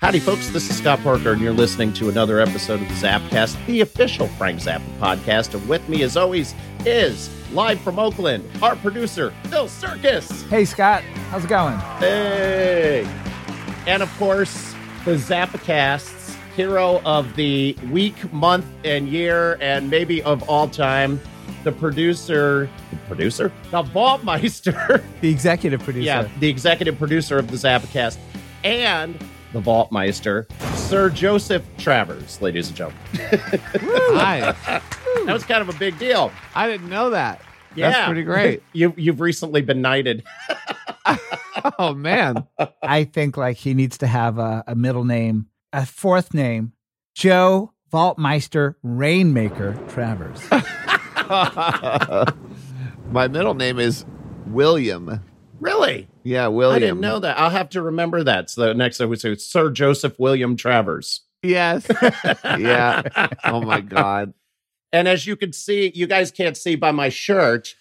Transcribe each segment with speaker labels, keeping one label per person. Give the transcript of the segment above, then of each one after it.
Speaker 1: Howdy, folks. This is Scott Parker, and you're listening to another episode of the Zappacast, the official Frank Zappa podcast. And with me, as always, is live from Oakland, our producer, Phil Surkis.
Speaker 2: Hey, Scott. How's it going?
Speaker 1: Hey. And of course, the Zappacast's hero of the week, month, and year, and maybe of all time, the producer, the producer, the Vaultmeister.
Speaker 2: The executive producer.
Speaker 1: Yeah, the executive producer of the Zappacast, and the Vaultmeister, Sir Joseph Travers, ladies and gentlemen.
Speaker 3: Hi.
Speaker 1: that was kind of a big deal.
Speaker 3: I didn't know that.
Speaker 1: Yeah.
Speaker 3: That's pretty great.
Speaker 1: you, you've recently been knighted.
Speaker 3: oh, man.
Speaker 2: I think like he needs to have a, a middle name, a fourth name, Joe Vaultmeister Rainmaker Travers.
Speaker 3: My middle name is William.
Speaker 1: Really?
Speaker 3: Yeah, William.
Speaker 1: I didn't know that. I'll have to remember that. So the next I would say Sir Joseph William Travers.
Speaker 3: Yes. yeah. Oh, my God.
Speaker 1: And as you can see, you guys can't see by my shirt,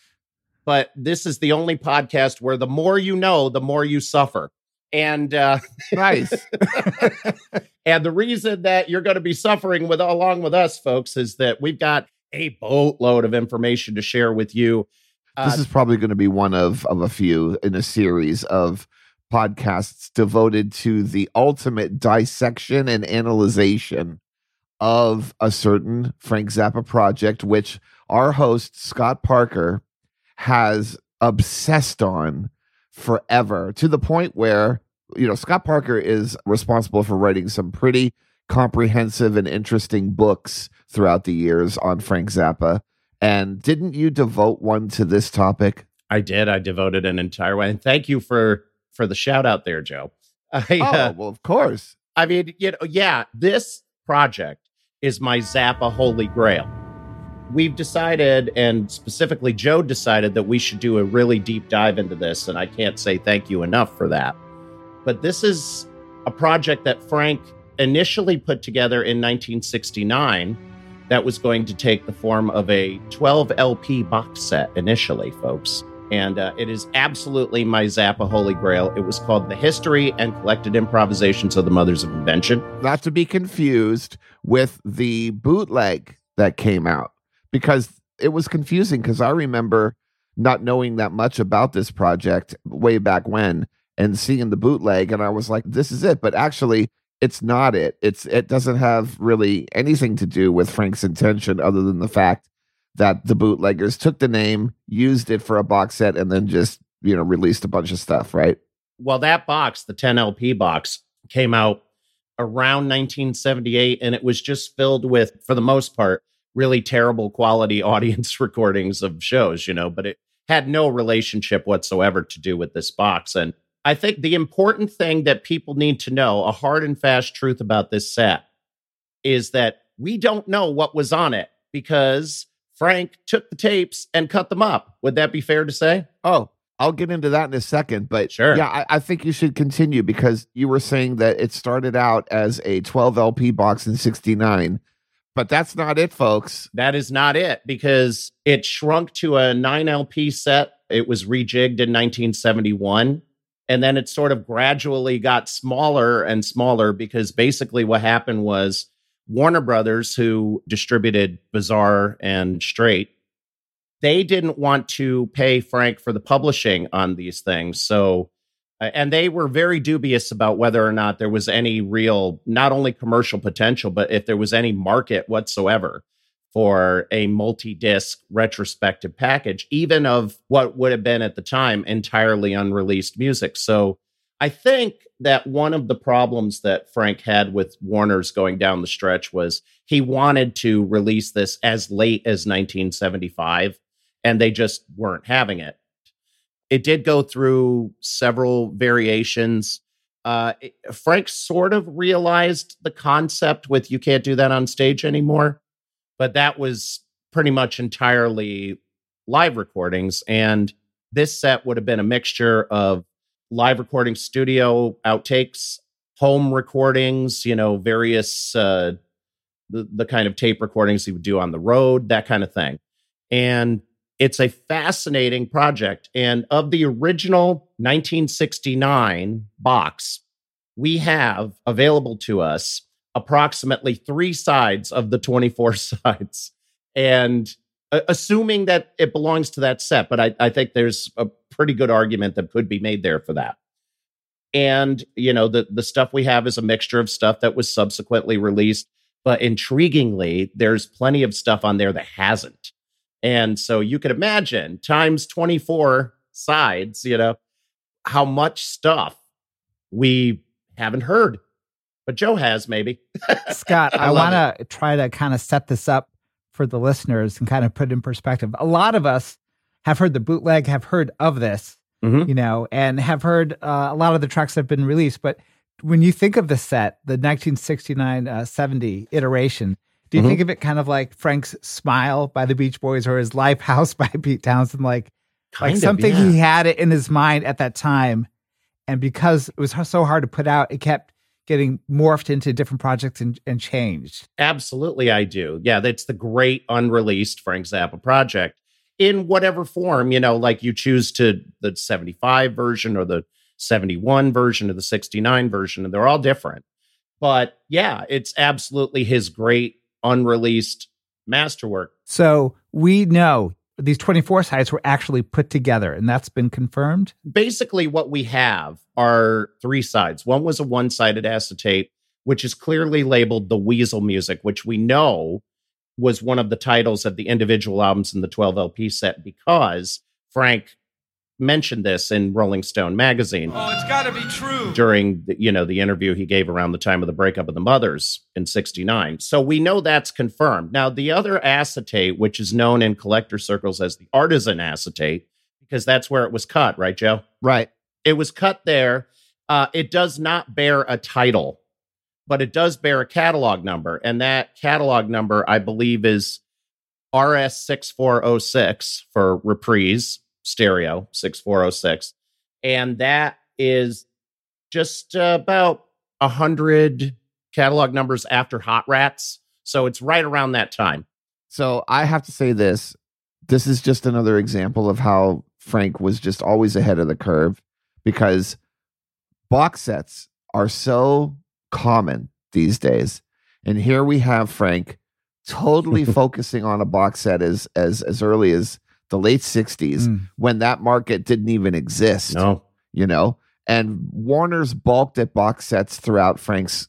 Speaker 1: but this is the only podcast where the more you know, the more you suffer. And uh,
Speaker 3: Nice.
Speaker 1: and the reason that you're going to be suffering with along with us, folks, is that we've got a boatload of information to share with you. Uh,
Speaker 3: this is probably going to be one of, of a few in a series of podcasts devoted to the ultimate dissection and analyzation of a certain Frank Zappa project, which our host, Scott Parker, has obsessed on forever to the point where, you know, Scott Parker is responsible for writing some pretty comprehensive and interesting books throughout the years on Frank Zappa. And didn't you devote one to this topic?
Speaker 1: I did. I devoted an entire one. And thank you for for the shout out there, Joe. I,
Speaker 3: Oh,
Speaker 1: uh,
Speaker 3: well, of course.
Speaker 1: I mean, you know, yeah, this project is my Zappa holy grail. We've decided, and specifically Joe decided, that we should do a really deep dive into this, and I can't say thank you enough for that. But this is a project that Frank initially put together in 1969 that was going to take the form of a 12 LP box set initially, folks. And uh, it is absolutely my Zappa holy grail. It was called The History and Collected Improvisations of the Mothers of Invention.
Speaker 3: Not to be confused with the bootleg that came out because it was confusing because I remember not knowing that much about this project way back when and seeing the bootleg and I was like this is it but actually it's not it it's it doesn't have really anything to do with Frank's intention other than the fact that the bootleggers took the name used it for a box set and then just you know released a bunch of stuff right
Speaker 1: Well, that box, the 10 LP box, came out around 1978, and it was just filled with, for the most part, really terrible quality audience recordings of shows, you know, but it had no relationship whatsoever to do with this box. And I think the important thing that people need to know, a hard and fast truth about this set, is that we don't know what was on it because Frank took the tapes and cut them up. Would that be fair to say?
Speaker 3: Oh, I'll get into that in a second. But
Speaker 1: Sure.
Speaker 3: yeah, I, I think you should continue because you were saying that it started out as a 12 LP box in 69. But that's not it, folks.
Speaker 1: That is not it because it shrunk to a 9 LP set. It was rejigged in 1971. And then it sort of gradually got smaller and smaller because basically what happened was Warner Brothers, who distributed Bizarre and Straight, they didn't want to pay Frank for the publishing on these things. So, and they were very dubious about whether or not there was any real, not only commercial potential, but if there was any market whatsoever for a multi disc retrospective package, even of what would have been at the time entirely unreleased music. So, I think that one of the problems that Frank had with Warner's going down the stretch was he wanted to release this as late as 1975, and they just weren't having it. It did go through several variations. Uh, Frank sort of realized the concept with you can't do that on stage anymore, but that was pretty much entirely live recordings. And this set would have been a mixture of live recording studio outtakes, home recordings, you know, various uh the, the kind of tape recordings he would do on the road, that kind of thing. And it's a fascinating project. And of the original 1969 box, we have available to us approximately three sides of the 24 sides. And uh, assuming that it belongs to that set, but I, I think there's a pretty good argument that could be made there for that. And, you know, the, the stuff we have is a mixture of stuff that was subsequently released. But intriguingly, there's plenty of stuff on there that hasn't. And so you could imagine times 24 sides, you know, how much stuff we haven't heard. But Joe has maybe.
Speaker 2: Scott, I,
Speaker 1: I
Speaker 2: want to try to kind of set this up for the listeners and kind of put it in perspective. A lot of us have heard the bootleg, have heard of this,
Speaker 1: Mhm.
Speaker 2: you know, and have heard uh, a lot of the tracks that have been released. But when you think of the set, the 1969 uh, 70 iteration, do you
Speaker 1: Mhm.
Speaker 2: think of it kind of like Frank's Smile by the Beach Boys or his Life House by Pete Townshend? Like, like
Speaker 1: of,
Speaker 2: something
Speaker 1: yeah.
Speaker 2: he had it in his mind at that time. And because it was so hard to put out, it kept getting morphed into different projects and, and changed.
Speaker 1: Absolutely, I do. Yeah, that's the great unreleased Frank Zappa project in whatever form, you know, like you choose to the 75 version or the 71 version or the 69 version, and they're all different. But yeah, it's absolutely his great unreleased masterwork.
Speaker 2: So we know these 24 sites were actually put together, and that's been confirmed.
Speaker 1: Basically, what we have are three sides. One was a one sided acetate, which is clearly labeled the Weasel Music, which we know was one of the titles of the individual albums in the 12 LP set because Frank mentioned this in Rolling Stone magazine.
Speaker 4: Oh, it's got to be true.
Speaker 1: during the, you know the interview he gave around the time of the breakup of the mothers in 69 so we know that's confirmed. Now the other acetate which is known in collector circles as the artisan acetate because that's where it was cut right joe?
Speaker 3: Right.
Speaker 1: it was cut there. Uh, it does not bear a title but it does bear a catalog number. And that catalog number i believe is rs6406 for reprise stereo 6406 and that is just about a hundred catalog numbers after hot rats so it's right around that time
Speaker 3: So I have to say this. This is just another example of how Frank was just always ahead of the curve because box sets are so common these days. And here we have Frank totally focusing on a box set as as as early as the late 60s
Speaker 2: Mm.
Speaker 3: when that market didn't even exist,
Speaker 1: no
Speaker 3: you know? And Warner's balked at box sets throughout Frank's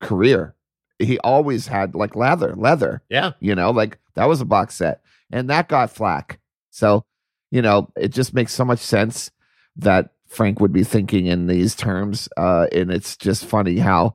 Speaker 3: career. He always had like leather, leather
Speaker 1: yeah
Speaker 3: you know like that was a box set and that got flack so you know it just makes so much sense that frank would be thinking in these terms uh and it's just funny how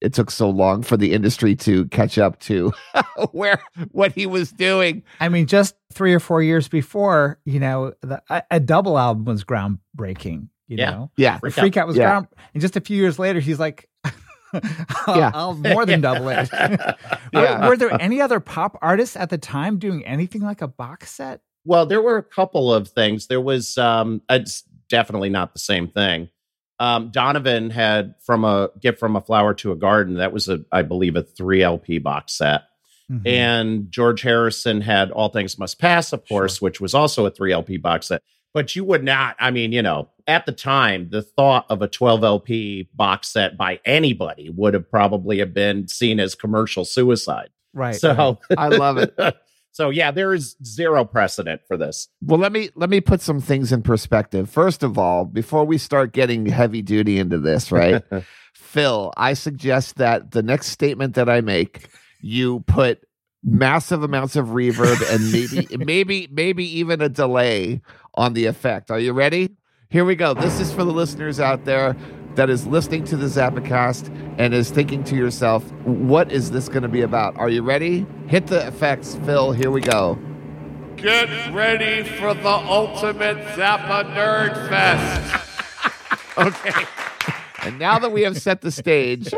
Speaker 3: it took so long for the industry to catch up to where what he was doing
Speaker 2: I mean, just three or four years before, you know, the, a, a double album was groundbreaking. You
Speaker 1: Yeah.
Speaker 2: know,
Speaker 3: yeah
Speaker 2: the
Speaker 1: Freak Out.
Speaker 2: Out was
Speaker 3: Yeah.
Speaker 2: ground, and just a few years later, he's like, I'll,
Speaker 3: Yeah.
Speaker 2: I'll more than double it. Were, were there any other pop artists at the time doing anything like a box set?
Speaker 1: Well, there were a couple of things. There was um it's definitely not the same thing. Um Donovan had from a gift from a flower to a garden. That was a I believe a 3 LP box set.
Speaker 2: Mhm.
Speaker 1: And George Harrison had All Things Must Pass, of course, which was also a 3 LP box set. But you would not, I mean, you know, at the time, the thought of a 12 LP box set by anybody would have probably have been seen as commercial suicide.
Speaker 2: right. right.
Speaker 1: So
Speaker 3: i love it
Speaker 1: so yeah, there is zero precedent for this.
Speaker 3: well let me let me put some things in perspective first of all before we start getting heavy duty into this right Phil, I suggest that the next statement that I make, you put massive amounts of reverb and maybe maybe maybe even a delay on the effect. Are you ready? Here we go. This is for the listeners out there that is listening to the Zappacast and is thinking to yourself, what is this going to be about? Are you ready? Hit the effects, Phil. Here we go. Get ready for the ultimate Zappa Nerd Fest. okay. And now that we have set the stage,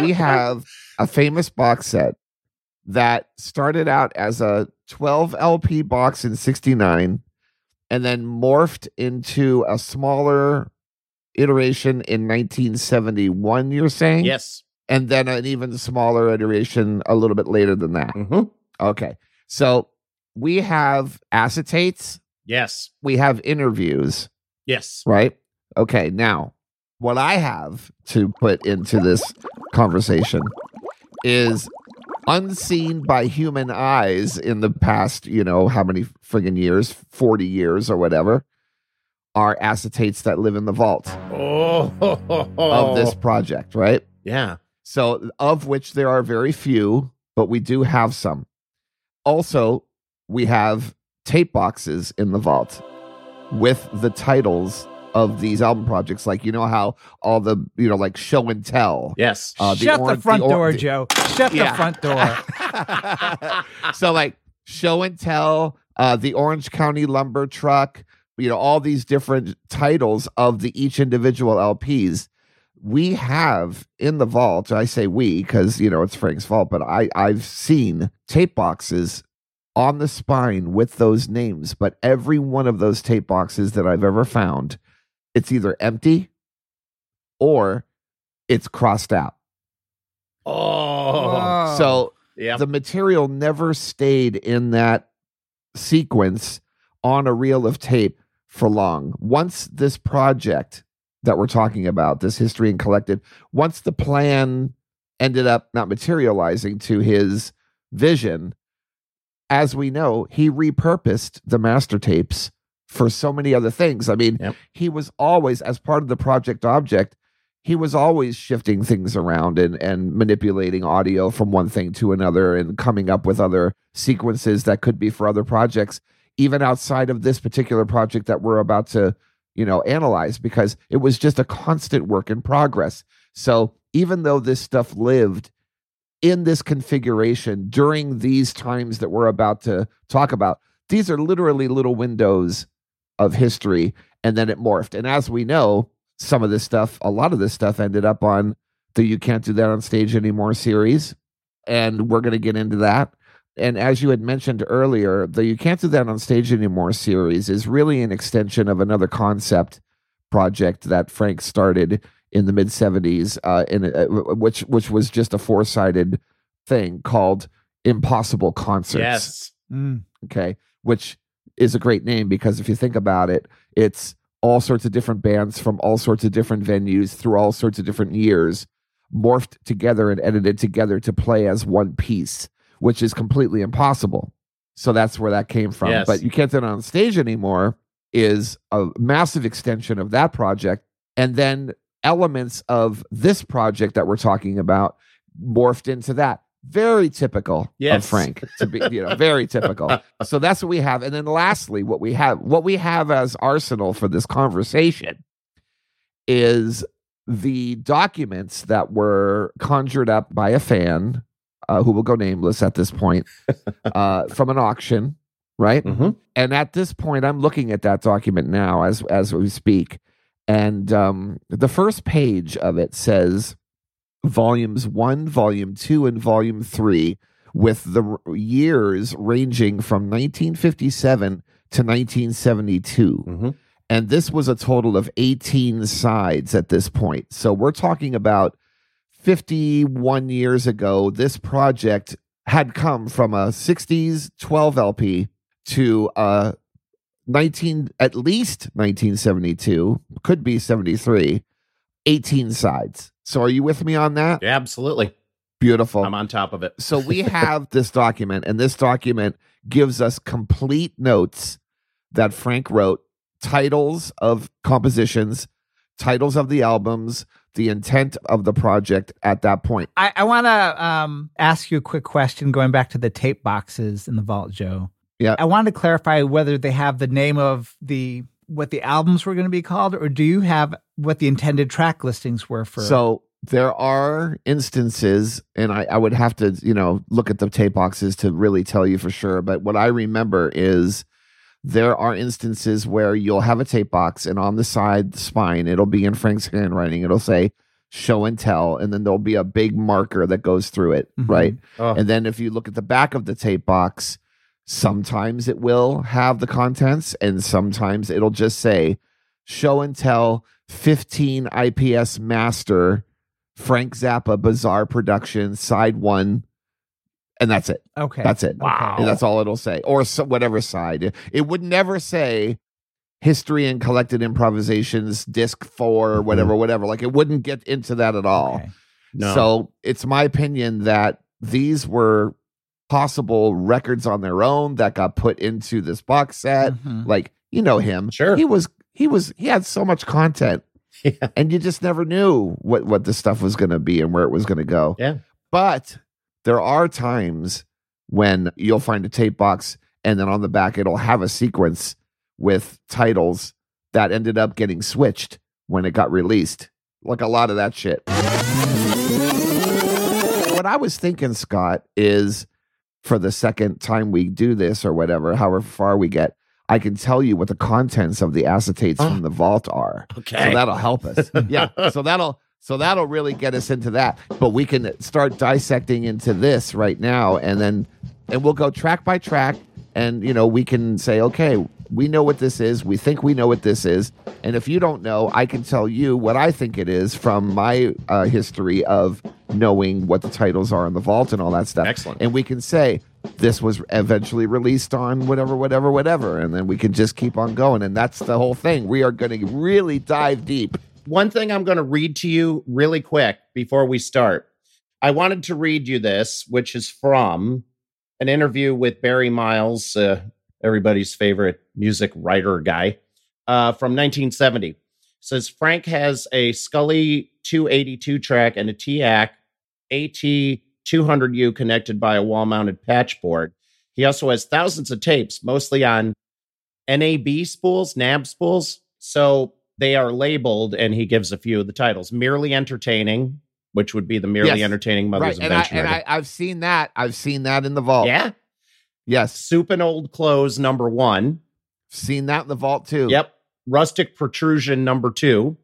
Speaker 3: we have a famous box set that started out as a 12 LP box in 69 and then morphed into a smaller iteration in 1971, you're saying?
Speaker 1: yes.
Speaker 3: And then an even smaller iteration a little bit later than that.
Speaker 1: Mhm.
Speaker 3: Okay. So we have acetates,
Speaker 1: Yes.
Speaker 3: we have interviews,
Speaker 1: Yes.
Speaker 3: right? Okay. Now, what I have to put into this conversation is unseen by human eyes in the past, you know, how many friggin' years, 40 years or whatever, are acetates that live in the vault
Speaker 1: Oh,
Speaker 3: of this project, right?
Speaker 1: Yeah.
Speaker 3: So, of which there are very few, but we do have some. Also, we have tape boxes in the vault with the titles of these album projects. Like, you know how all the, you know, like show and tell.
Speaker 1: Yes.
Speaker 3: Uh,
Speaker 2: Shut the
Speaker 3: orange-
Speaker 2: front
Speaker 3: or-
Speaker 2: door, Joe. Shut
Speaker 3: Yeah.
Speaker 2: the front door.
Speaker 3: so like show and tell uh the orange county lumber truck you know all these different titles of the each individual lps we have in the vault i say we because you know it's frank's fault but i i've seen tape boxes on the spine with those names but every one of those tape boxes that i've ever found it's either empty or it's crossed out
Speaker 1: oh.
Speaker 3: So
Speaker 1: Yeah.
Speaker 3: the material never stayed in that sequence on a reel of tape for long. Once this project that we're talking about, this history and collected, once the plan ended up not materializing to his vision, as we know, he repurposed the master tapes for so many other things. I mean,
Speaker 1: Yep.
Speaker 3: he was always, as part of the project object, he was always shifting things around and and manipulating audio from one thing to another and coming up with other sequences that could be for other projects even outside of this particular project that we're about to you know analyze because it was just a constant work in progress so even though this stuff lived in this configuration during these times that we're about to talk about these are literally little windows of history and then it morphed and as we know some of this stuff, a lot of this stuff ended up on the You Can't Do That on Stage Anymore series. And we're going to get into that. And as you had mentioned earlier, the You Can't Do That on Stage Anymore series is really an extension of another concept project that Frank started in the mid 70s, uh, in uh, which which was just a four sided thing called Impossible Concerts
Speaker 1: yes.
Speaker 2: Mm.
Speaker 3: okay which is a great name because if you think about it it's all sorts of different bands from all sorts of different venues through all sorts of different years morphed together and edited together to play as one piece which is completely impossible. So that's where that came from.
Speaker 1: Yes.
Speaker 3: but you can't do it on stage anymore is a massive extension of that project and then elements of this project that we're talking about morphed into that. Very typical of frank to be you know very typical. So that's what we have. And then lastly what we have what we have as arsenal for this conversation is the documents that were conjured up by a fan uh, who will go nameless at this point uh, from an auction right?
Speaker 1: Hmm
Speaker 3: and at this point i'm looking at that document now as as we speak. And um, the first page of it says volumes 1 volume 2 and volume 3 with the r- years ranging from 1957 to 1972
Speaker 1: hmm
Speaker 3: and this was a total of 18 sides at this point. So we're talking about 51 years ago. This project had come from a 60s 12 LP to a 19, at least 1972, could be 73, 18 sides. So are you with me on that?
Speaker 1: Yeah, absolutely.
Speaker 3: Beautiful.
Speaker 1: I'm on top of it.
Speaker 3: So we have this document, and this document gives us complete notes that Frank wrote, titles of compositions, titles of the albums, the intent of the project at that point.
Speaker 2: I, I want to um, ask you a quick question going back to the tape boxes in the vault, Joe.
Speaker 3: Yeah.
Speaker 2: I wanted to clarify whether they have the name of the what the albums were going to be called, or do you have what the intended track listings were for?
Speaker 3: So there are instances, and I, I would have to, you know, look at the tape boxes to really tell you for sure. But what I remember is there are instances where you'll have a tape box, and on the side the spine, it'll be in Frank's handwriting. It'll say show and tell, and then there'll be a big marker that goes through it,
Speaker 2: Mhm.
Speaker 3: right?
Speaker 1: Oh,
Speaker 3: And then if you look at the back of the tape box, sometimes it will have the contents, and sometimes it'll just say show and tell 15 IPS master Frank Zappa Bizarre Production side one. And that's it.
Speaker 2: okay,
Speaker 3: That's it.
Speaker 2: Wow.
Speaker 3: And that's all it'll say, or so, whatever side. It would never say history and collected improvisations, disc four, or whatever, whatever. Like it wouldn't get into that at all.
Speaker 2: Okay.
Speaker 1: No.
Speaker 3: So it's my opinion that these were possible records on their own that got put into this box set.
Speaker 2: Mhm.
Speaker 3: Like, you know him.
Speaker 1: Sure.
Speaker 3: He was he was he had so much content.
Speaker 1: Yeah.
Speaker 3: And you just never knew what what the stuff was gonna be and where it was gonna go.
Speaker 1: Yeah.
Speaker 3: But there are times when you'll find a tape box and then on the back it'll have a sequence with titles that ended up getting switched when it got released. Like a lot of that shit. What I was thinking, Scott, is for the second time we do this or whatever, however far we get, I can tell you what the contents of the acetates
Speaker 1: Oh.
Speaker 3: from the vault are.
Speaker 1: okay.
Speaker 3: So that'll help us. yeah. So that'll so that'll really get us into that. But we can start dissecting into this right now and then and we'll go track by track and you know we can say okay, we know what this is. We think we know what this is. And if you don't know, I can tell you what I think it is from my uh, history of knowing what the titles are in the vault and all that stuff.
Speaker 1: Excellent.
Speaker 3: And we can say this was eventually released on whatever, whatever, whatever. And then we can just keep on going. And that's the whole thing. We are going to really dive deep.
Speaker 1: One thing I'm going to read to you really quick before we start. I wanted to read you this, which is from an interview with Barry Miles, uh, everybody's favorite music writer guy, uh, from 1970. says Frank has a Scully 282 track and a TEAC AT 200U connected by a wall mounted patch board. He also has thousands of tapes, mostly on NAB spools, NAB spools. So they are labeled, and he gives a few of the titles Merely Entertaining, which would be the Merely
Speaker 3: Yes.
Speaker 1: Entertaining Mother's
Speaker 3: right. And, I, and I, I've seen that. I've seen that in the vault.
Speaker 1: yeah.
Speaker 3: Yes.
Speaker 1: Soup and Old Clothes, number one.
Speaker 3: Seen that in the vault too.
Speaker 1: Yep. Rustic Protrusion, number two.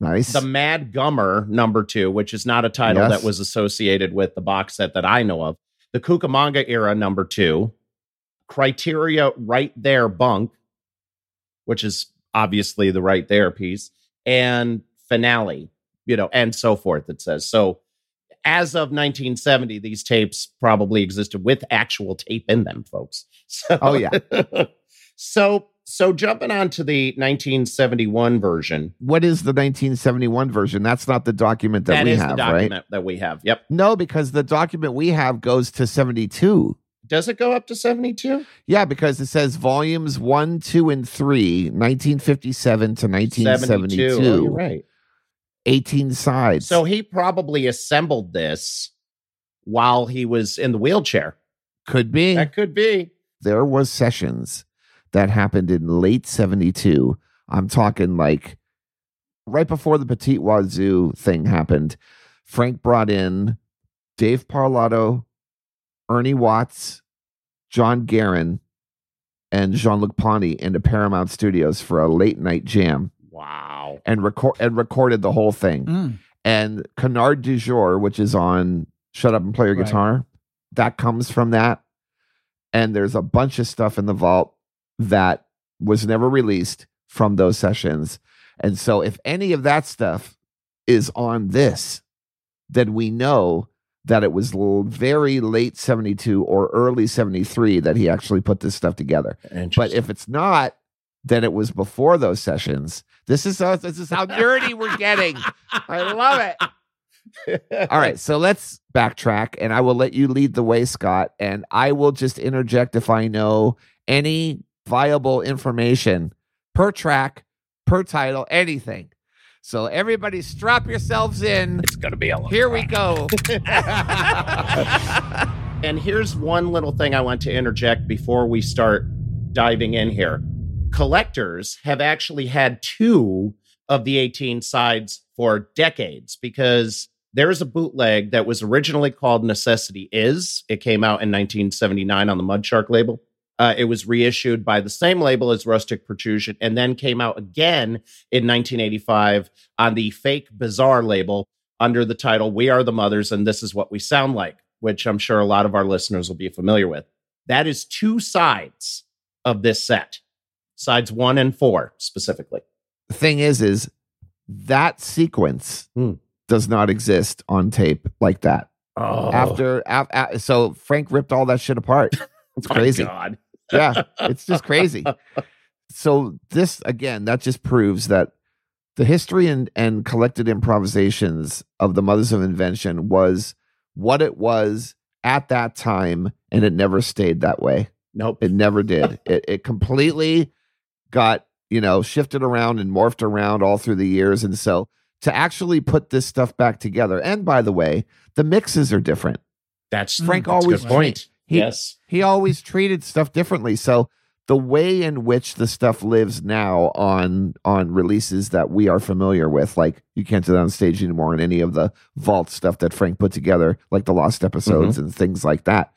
Speaker 3: Nice.
Speaker 1: The Mad Gummer, number two, which is not a title
Speaker 3: Yes.
Speaker 1: that was associated with the box set that I know of. The Cucamonga era, number two. Criteria Right There Bunk, which is obviously the Right There piece. And Finale, you know, and so forth, it says. So as of 1970, these tapes probably existed with actual tape in them, folks. So,
Speaker 3: Oh, yeah.
Speaker 1: so, so jumping on to the 1971 version,
Speaker 3: what is the 1971 version? That's not the document that,
Speaker 1: that
Speaker 3: we
Speaker 1: is
Speaker 3: have,
Speaker 1: the document
Speaker 3: right?
Speaker 1: that we have. Yep.
Speaker 3: No, because the document we have goes to 72.
Speaker 1: Does it go up to 72?
Speaker 3: Yeah, because it says volumes one, two, and three, 1957 to 1972.
Speaker 1: Oh, you're right.
Speaker 3: 18 sides.
Speaker 1: So he probably assembled this while he was in the wheelchair.
Speaker 3: could be.
Speaker 1: That could be.
Speaker 3: there was sessions that happened in late 72 i'm talking like right before the petit wazoo thing happened frank brought in dave parlato ernie watts john guerin and jean-luc ponty into paramount studios for a late night jam
Speaker 1: Wow.
Speaker 3: and record and recorded the whole thing
Speaker 2: Mm.
Speaker 3: and Canard du Jour, which is on Shut Up and Play Your
Speaker 2: Right.
Speaker 3: Guitar, that comes from that. And there's a bunch of stuff in the vault that was never released from those sessions. And so if any of that stuff is on this, then we know that it was l- very late 72 or early 73 that he actually put this stuff together. But if it's not, then it was before those sessions. This is how, this is how nerdy we're getting. I love it. All right, so let's backtrack and I will let you lead the way, Scott, and I will just interject if I know any viable information per track, per title, anything. So everybody strap yourselves in.
Speaker 1: it's going to be a long
Speaker 3: Here we go.
Speaker 1: And here's one little thing I want to interject before we start diving in here. Collectors have actually had two of the 18 sides for decades because there's a bootleg that was originally called Necessity Is. It came out in 1979 on the Mud Shark label. Uh, it was reissued by the same label as Rustic Protrusion and then came out again in 1985 on the fake Bizarre label under the title We Are the Mothers and This Is What We Sound Like, which I'm sure a lot of our listeners will be familiar with. That is two sides of this set, sides one and four specifically.
Speaker 3: the thing is, is that sequence
Speaker 1: Hmm.
Speaker 3: does not exist on tape like that.
Speaker 1: Oh,
Speaker 3: After, af- so Frank ripped all that shit apart. It's
Speaker 1: my
Speaker 3: crazy.
Speaker 1: God.
Speaker 3: Yeah, it's just crazy. so this again, that just proves that the history and, and collected improvisations of the Mothers of Invention was what it was at that time, and it never stayed that way.
Speaker 1: Nope.
Speaker 3: It never did. it it completely got, you know, shifted around and morphed around all through the years. And so to actually put this stuff back together, and by the way, the mixes are different.
Speaker 1: That's hmm,
Speaker 3: Frank
Speaker 1: that's
Speaker 3: always
Speaker 1: good point.
Speaker 3: He-
Speaker 1: yes.
Speaker 3: He always treated stuff differently. So the way in which the stuff lives now on on releases that we are familiar with, like you can't do that on stage anymore, and any of the vault stuff that Frank put together, like the lost episodes and things like that,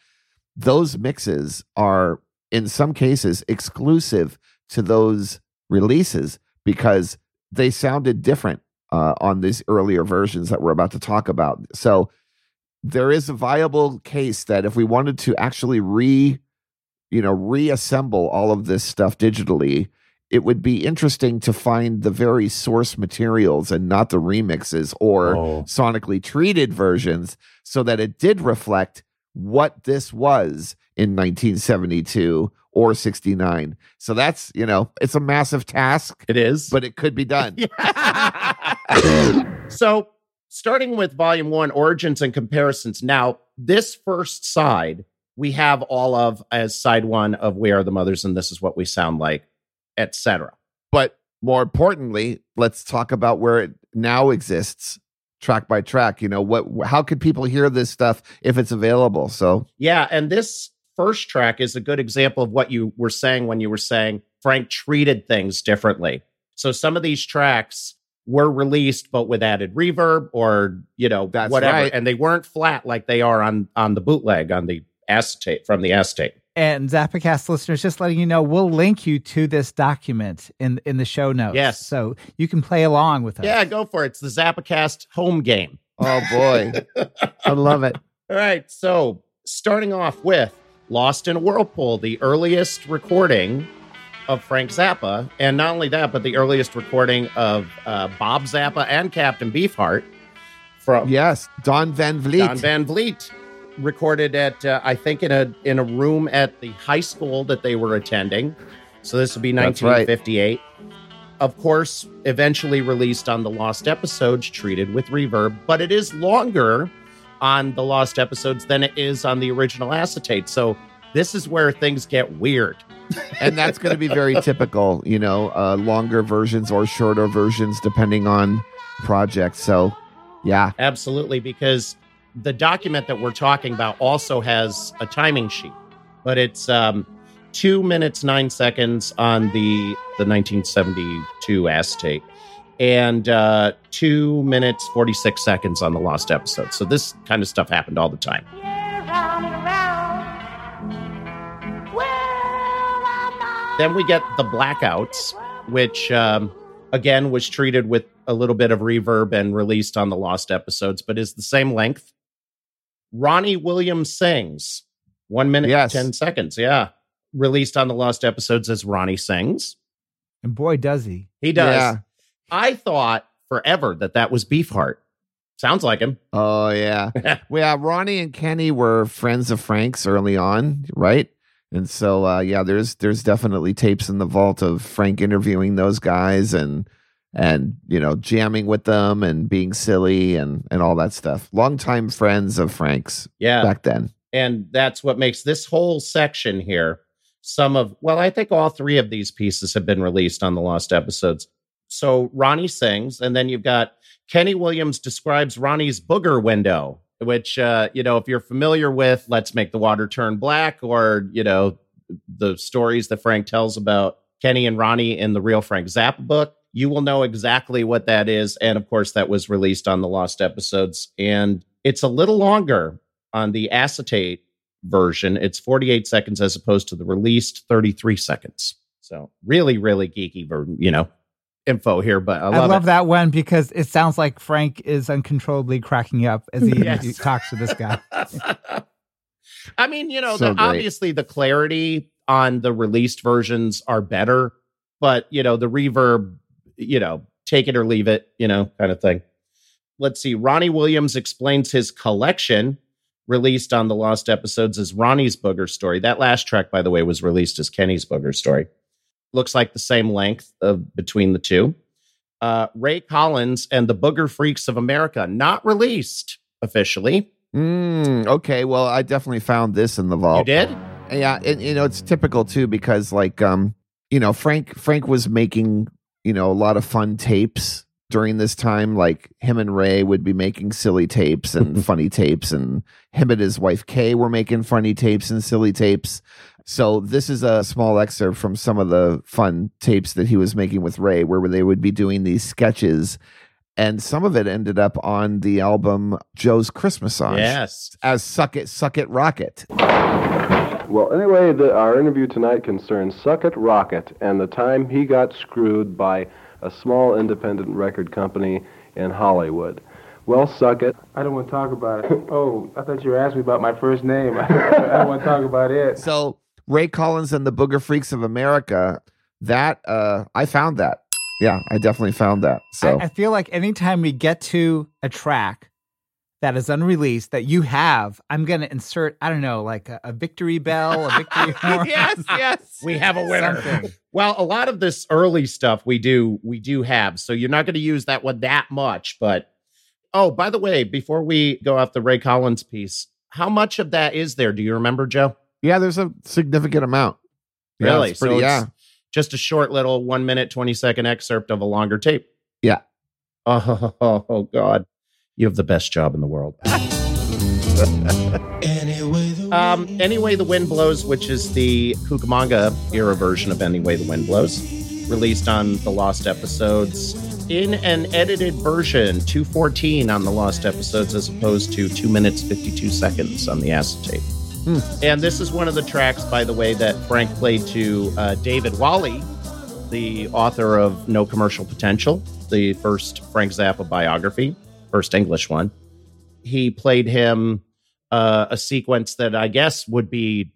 Speaker 3: those mixes are in some cases exclusive to those releases because they sounded different uh, on these earlier versions that we're about to talk about. So there is a viable case that if we wanted to actually re you know reassemble all of this stuff digitally it would be interesting to find the very source materials and not the remixes or
Speaker 1: Oh.
Speaker 3: sonically treated versions so that it did reflect what this was in 1972 or 69 so that's you know it's a massive task
Speaker 1: It is.
Speaker 3: but it could be done
Speaker 1: so, starting with volume one, origins and comparisons. Now, this first side we have all of as side one of We Are the Mothers and This Is What We Sound Like, etc.
Speaker 3: But more importantly, let's talk about where it now exists track by track. You know, what how could people hear this stuff if it's available? So
Speaker 1: Yeah, and this first track is a good example of what you were saying when you were saying Frank treated things differently. So some of these tracks were released but with added reverb or, you know,
Speaker 3: That's
Speaker 1: whatever
Speaker 3: right.
Speaker 1: and they weren't flat like they are on on the bootleg on the acetate from the acetate.
Speaker 2: And Zappacast listeners, just letting you know, we'll link you to this document in in the show notes.
Speaker 1: Yes.
Speaker 2: So you can play along with us.
Speaker 1: Yeah, go for it. It's the Zappacast home game.
Speaker 3: oh boy. I love it.
Speaker 1: All right, so starting off with Lost in a Whirlpool, the earliest recording of Frank Zappa, and not only that, but the earliest recording of uh, Bob Zappa and Captain Beefheart from
Speaker 3: Yes. Don Van Vliet.
Speaker 1: Don Van Vliet, recorded at uh, I think in a in a room at the high school that they were attending. So this would be
Speaker 3: That's right.
Speaker 1: 1958. Of course, eventually released on the Lost Episodes, treated with reverb, but it is longer on the Lost Episodes than it is on the original acetate. So this is where things get weird.
Speaker 3: and that's going to be very typical, you know, uh, longer versions or shorter versions depending on project. So, yeah.
Speaker 1: Absolutely, because the document that we're talking about also has a timing sheet, but it's um, two minutes nine seconds on the the 1972 acetate, and uh, two minutes 46 seconds on the lost episode. So this kind of stuff happened all the time. Then we get the blackouts, which um, again was treated with a little bit of reverb and released on the lost episodes, but is the same length. Ronnie Williams sings one minute
Speaker 3: Yes.
Speaker 1: 10 seconds. Yeah. Released on the lost episodes as Ronnie sings.
Speaker 2: And boy, does he.
Speaker 1: He does.
Speaker 3: Yeah.
Speaker 1: I thought forever that that was Beefheart. Sounds like him.
Speaker 3: Oh, yeah. well, yeah. Ronnie and Kenny were friends of Frank's early on, right? And so, uh, yeah, there's there's definitely tapes in the vault of Frank interviewing those guys and and you know jamming with them and being silly and and all that stuff. Longtime friends of Frank's
Speaker 1: yeah.
Speaker 3: back then.
Speaker 1: and that's what makes this whole section here some of well i think all three of these pieces have been released on the lost episodes so ronnie sings and then you've got kenny williams describes ronnie's booger window which uh you know if you're familiar with let's make the water turn black or you know the stories that frank tells about kenny and ronnie in the real frank zappa book you will know exactly what that is. And of course that was released on the lost episodes. And it's a little longer on the acetate version, it's 48 seconds as opposed to the released 33 seconds. So really, really geeky, ver- you know, info here, but I
Speaker 2: I
Speaker 1: love,
Speaker 2: love,
Speaker 1: it.
Speaker 2: that one because it sounds like Frank is uncontrollably cracking up as he
Speaker 1: Yes.
Speaker 2: talks to this guy.
Speaker 1: I mean, you know,
Speaker 3: So
Speaker 1: the, obviously the clarity on the released versions are better, but you know, the reverb, you know, take it or leave it, you know, kind of thing. Let's see. Ronnie Williams explains his collection released on the lost episodes as Ronnie's Booger Story. That last track, by the way, was released as Kenny's Booger Story. Looks like the same length of between the two. Uh, Ray Collins and the Booger Freaks of America, not released officially.
Speaker 3: Mm, okay, well, I definitely found this in the vault.
Speaker 1: You did?
Speaker 3: Yeah, and you know it's typical too because like um, you know Frank Frank was making you know a lot of fun tapes during this time. Like him and Ray would be making silly tapes and funny tapes, and him and his wife Kay were making funny tapes and silly tapes. So this is a small excerpt from some of the fun tapes that he was making with Ray, where they would be doing these sketches. And some of it ended up on the album Joe's XMASage
Speaker 1: Yes.
Speaker 3: as Suck It, Suck It, Rocket.
Speaker 5: Well, anyway, the, our interview tonight concerns Suck It Rocket and the time he got screwed by a small independent record company in Hollywood. Well, Suck It.
Speaker 6: I don't want to talk about it. Oh, I thought you were asking me about my first name. I don't want to talk about it.
Speaker 3: So Ray Collins and the Booger Freaks of America, that uh I found that. Yeah, I definitely found that. So
Speaker 2: I, I feel like anytime we get to a track that is unreleased that you have, I'm going to insert, I don't know, like a, a victory bell, a victory horn.
Speaker 3: yes, yes.
Speaker 1: We have a winner.
Speaker 2: Something.
Speaker 1: Well, a lot of this early stuff we do we do have, so you're not going to use that one that much. But oh, by the way, before we go off the Ray Collins piece, how much of that is there? Do you remember, Joe?
Speaker 3: Yeah, there's a significant amount. Yeah,
Speaker 1: Really?
Speaker 3: it's pretty,
Speaker 1: so
Speaker 3: yeah.
Speaker 1: it's just a short little one minute, 20 second excerpt of a longer tape.
Speaker 3: Yeah.
Speaker 1: Oh, God. You have the best job in the world. um, Anyway, the Wind Blows, which is the Cucamonga era version of Anyway, the Wind Blows, released on the Lost Episodes in an edited version, 214 on the Lost Episodes, as opposed to 2 minutes 52 seconds on the acetate. And this is one of the tracks, by the way, that Frank played to uh, David Walley, the author of No Commercial Potential, the first Frank Zappa biography, first English one. He played him uh, a sequence that I guess would be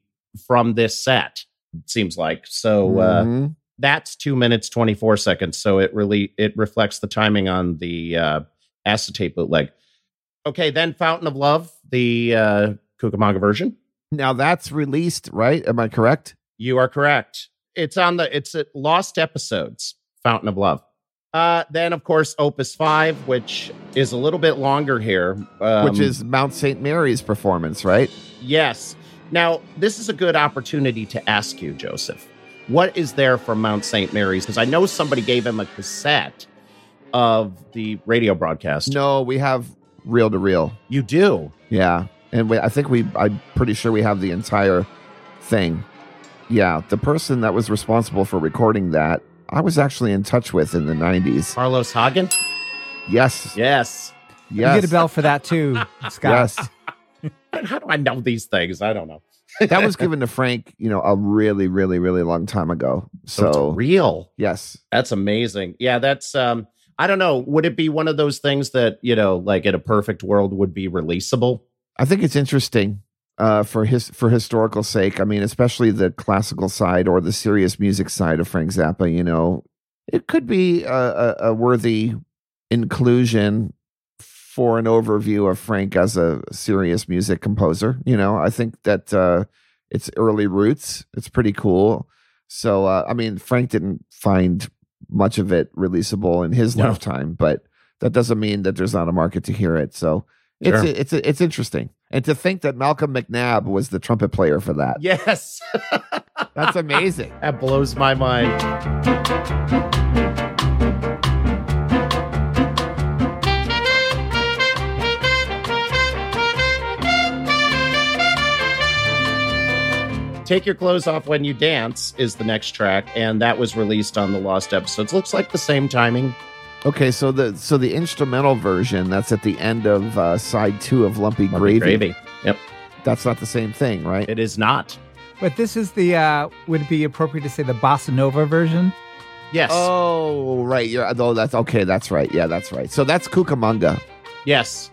Speaker 1: from this set. It seems like so. Uh,
Speaker 3: Mhm.
Speaker 1: that's two minutes twenty four seconds. So it really it reflects the timing on the uh, acetate bootleg. Okay, then Fountain of Love, the uh, Cucamonga version.
Speaker 3: Now that's released, right? Am I correct?
Speaker 1: You are correct. It's on the it's at Lost Episodes, Fountain of Love. Uh, then of course Opus Five, which is a little bit longer here, um,
Speaker 3: Which is Mount St. Mary's performance, right?
Speaker 1: yes. Now this is a good opportunity to ask you, Joseph, what is there from Mount St. Mary's? Because I know somebody gave him a cassette of the radio broadcast.
Speaker 3: No, we have reel to reel.
Speaker 1: you do.
Speaker 3: Yeah. And we, I think we, I'm pretty sure we have the entire thing. Yeah. The person that was responsible for recording that, I was actually in touch with in the 90s.
Speaker 1: Carlos Hagen.
Speaker 3: Yes.
Speaker 1: Yes.
Speaker 2: You
Speaker 3: Yes.
Speaker 2: get a bell for that too, Scott.
Speaker 3: Yes.
Speaker 1: How do I know these things? I don't know.
Speaker 3: that was given to Frank, you know, a really, really, really long time ago.
Speaker 1: So,
Speaker 3: So,
Speaker 1: it's real.
Speaker 3: yes.
Speaker 1: That's amazing. Yeah, that's um I don't know, would it be one of those things that, you know, like in a perfect world would be releasable?
Speaker 3: I think it's interesting uh, for his for historical sake. I mean, especially the classical side or the serious music side of Frank Zappa. You know, it could be a, a, a worthy inclusion for an overview of Frank as a serious music composer. You know, I think that uh, it's early roots. It's pretty cool. So, uh, I mean, Frank didn't find much of it releasable in his
Speaker 1: No.
Speaker 3: lifetime, but that doesn't mean that there's not a market to hear it. So,
Speaker 1: Sure.
Speaker 3: it's it's interesting, and to think that Malcolm McNab was the trumpet player for that.
Speaker 1: Yes.
Speaker 3: That's amazing.
Speaker 1: that blows my mind. Take Your Clothes Off When You Dance is the next track, and that was released on the Lost Episodes. Looks like the same timing.
Speaker 3: Okay, so the so the instrumental version that's at the end of uh, side two of Lumpy,
Speaker 1: Lumpy
Speaker 3: Gravy,
Speaker 1: Gravy. Yep.
Speaker 3: That's not the same thing, right?
Speaker 1: It is not.
Speaker 2: But this is the uh would it be appropriate to say the bossa nova version?
Speaker 1: Yes.
Speaker 3: Oh, right. You're oh, that's okay. That's right. Yeah, that's right. So that's Cucamonga.
Speaker 1: Yes.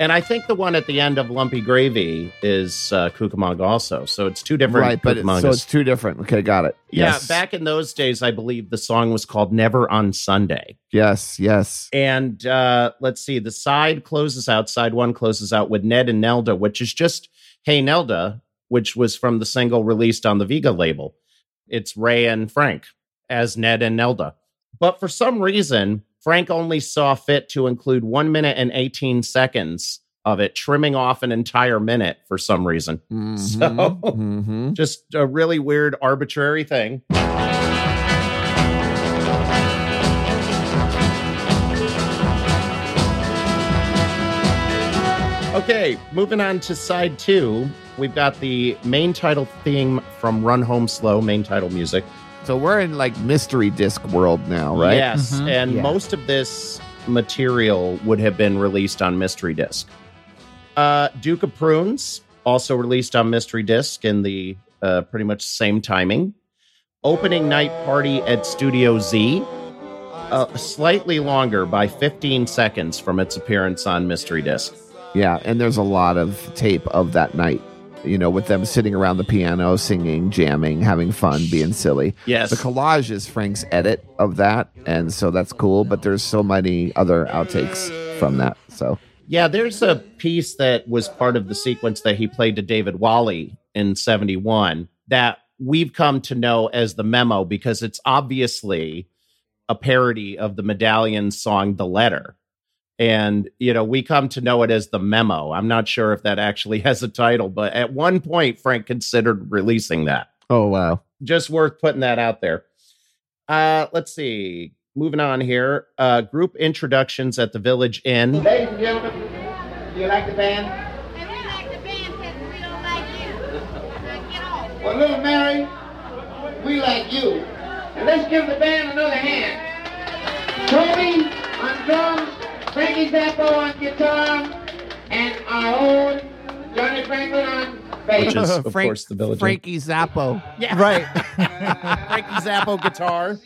Speaker 1: And I think the one at the end of Lumpy Gravy is uh, Cucamonga also. So it's two different
Speaker 3: right, but it's, so it's two different. Okay, got it.
Speaker 1: Yeah,
Speaker 3: Yes.
Speaker 1: back in those days, I believe the song was called Never on Sunday.
Speaker 3: Yes, yes.
Speaker 1: And uh, let's see, the side closes out, side one closes out with Ned and Nelda, which is just Hey Nelda, which was from the single released on the Vigah label. It's Ray and Frank. as Ned and Nelda. But for some reason, Frank only saw fit to include one minute and 18 seconds of it, trimming off an entire minute for some reason.
Speaker 3: Mhm,
Speaker 1: So-
Speaker 3: mhm.
Speaker 1: Just a really weird, arbitrary thing. Okay, moving on to side two. We've got the main title theme from Run Home Slow, main title music.
Speaker 3: So we're in like mystery disc world now, right?
Speaker 1: Yes,
Speaker 2: Mhm,
Speaker 1: and
Speaker 2: yeah.
Speaker 1: most of this material would have been released on Mystery Disc. Uh, Duke of Prunes also released on Mystery Disc in the uh, pretty much same timing. Opening night party at Studio Z, uh, slightly longer by 15 seconds from its appearance on Mystery Disc.
Speaker 3: Yeah, and there's a lot of tape of that night. You know, with them sitting around the piano, singing, jamming, having fun, being silly.
Speaker 1: Yes,
Speaker 3: The collage is Frank's edit of that, and so that's cool. But there's so many other outtakes from that. So
Speaker 1: Yeah, there's a piece that was part of the sequence that he played to David Walley in 71 that we've come to know as the memo because it's obviously a parody of the Medallion song The Letter. And, you know, we come to know it as the memo. I'm not sure if that actually has a title, but at one point, Frank considered releasing that.
Speaker 3: oh wow,
Speaker 1: Just worth putting that out there. Uh, let's see. Moving on here. Uh, group introductions at the Village Inn.
Speaker 7: Ladies and gentlemen, do you like the band?
Speaker 4: And we like the band because we don't like you. Now get off.
Speaker 7: Well, little Mary, we like you. And let's give the band another hand. Toby on drums, Frankie Zappo on guitar, and our own Johnny Franklin on bass.
Speaker 1: Which is, of
Speaker 3: Frank-
Speaker 1: course, the Village
Speaker 3: Frankie Zappo.
Speaker 2: Right.
Speaker 1: Frankie Zappo guitar.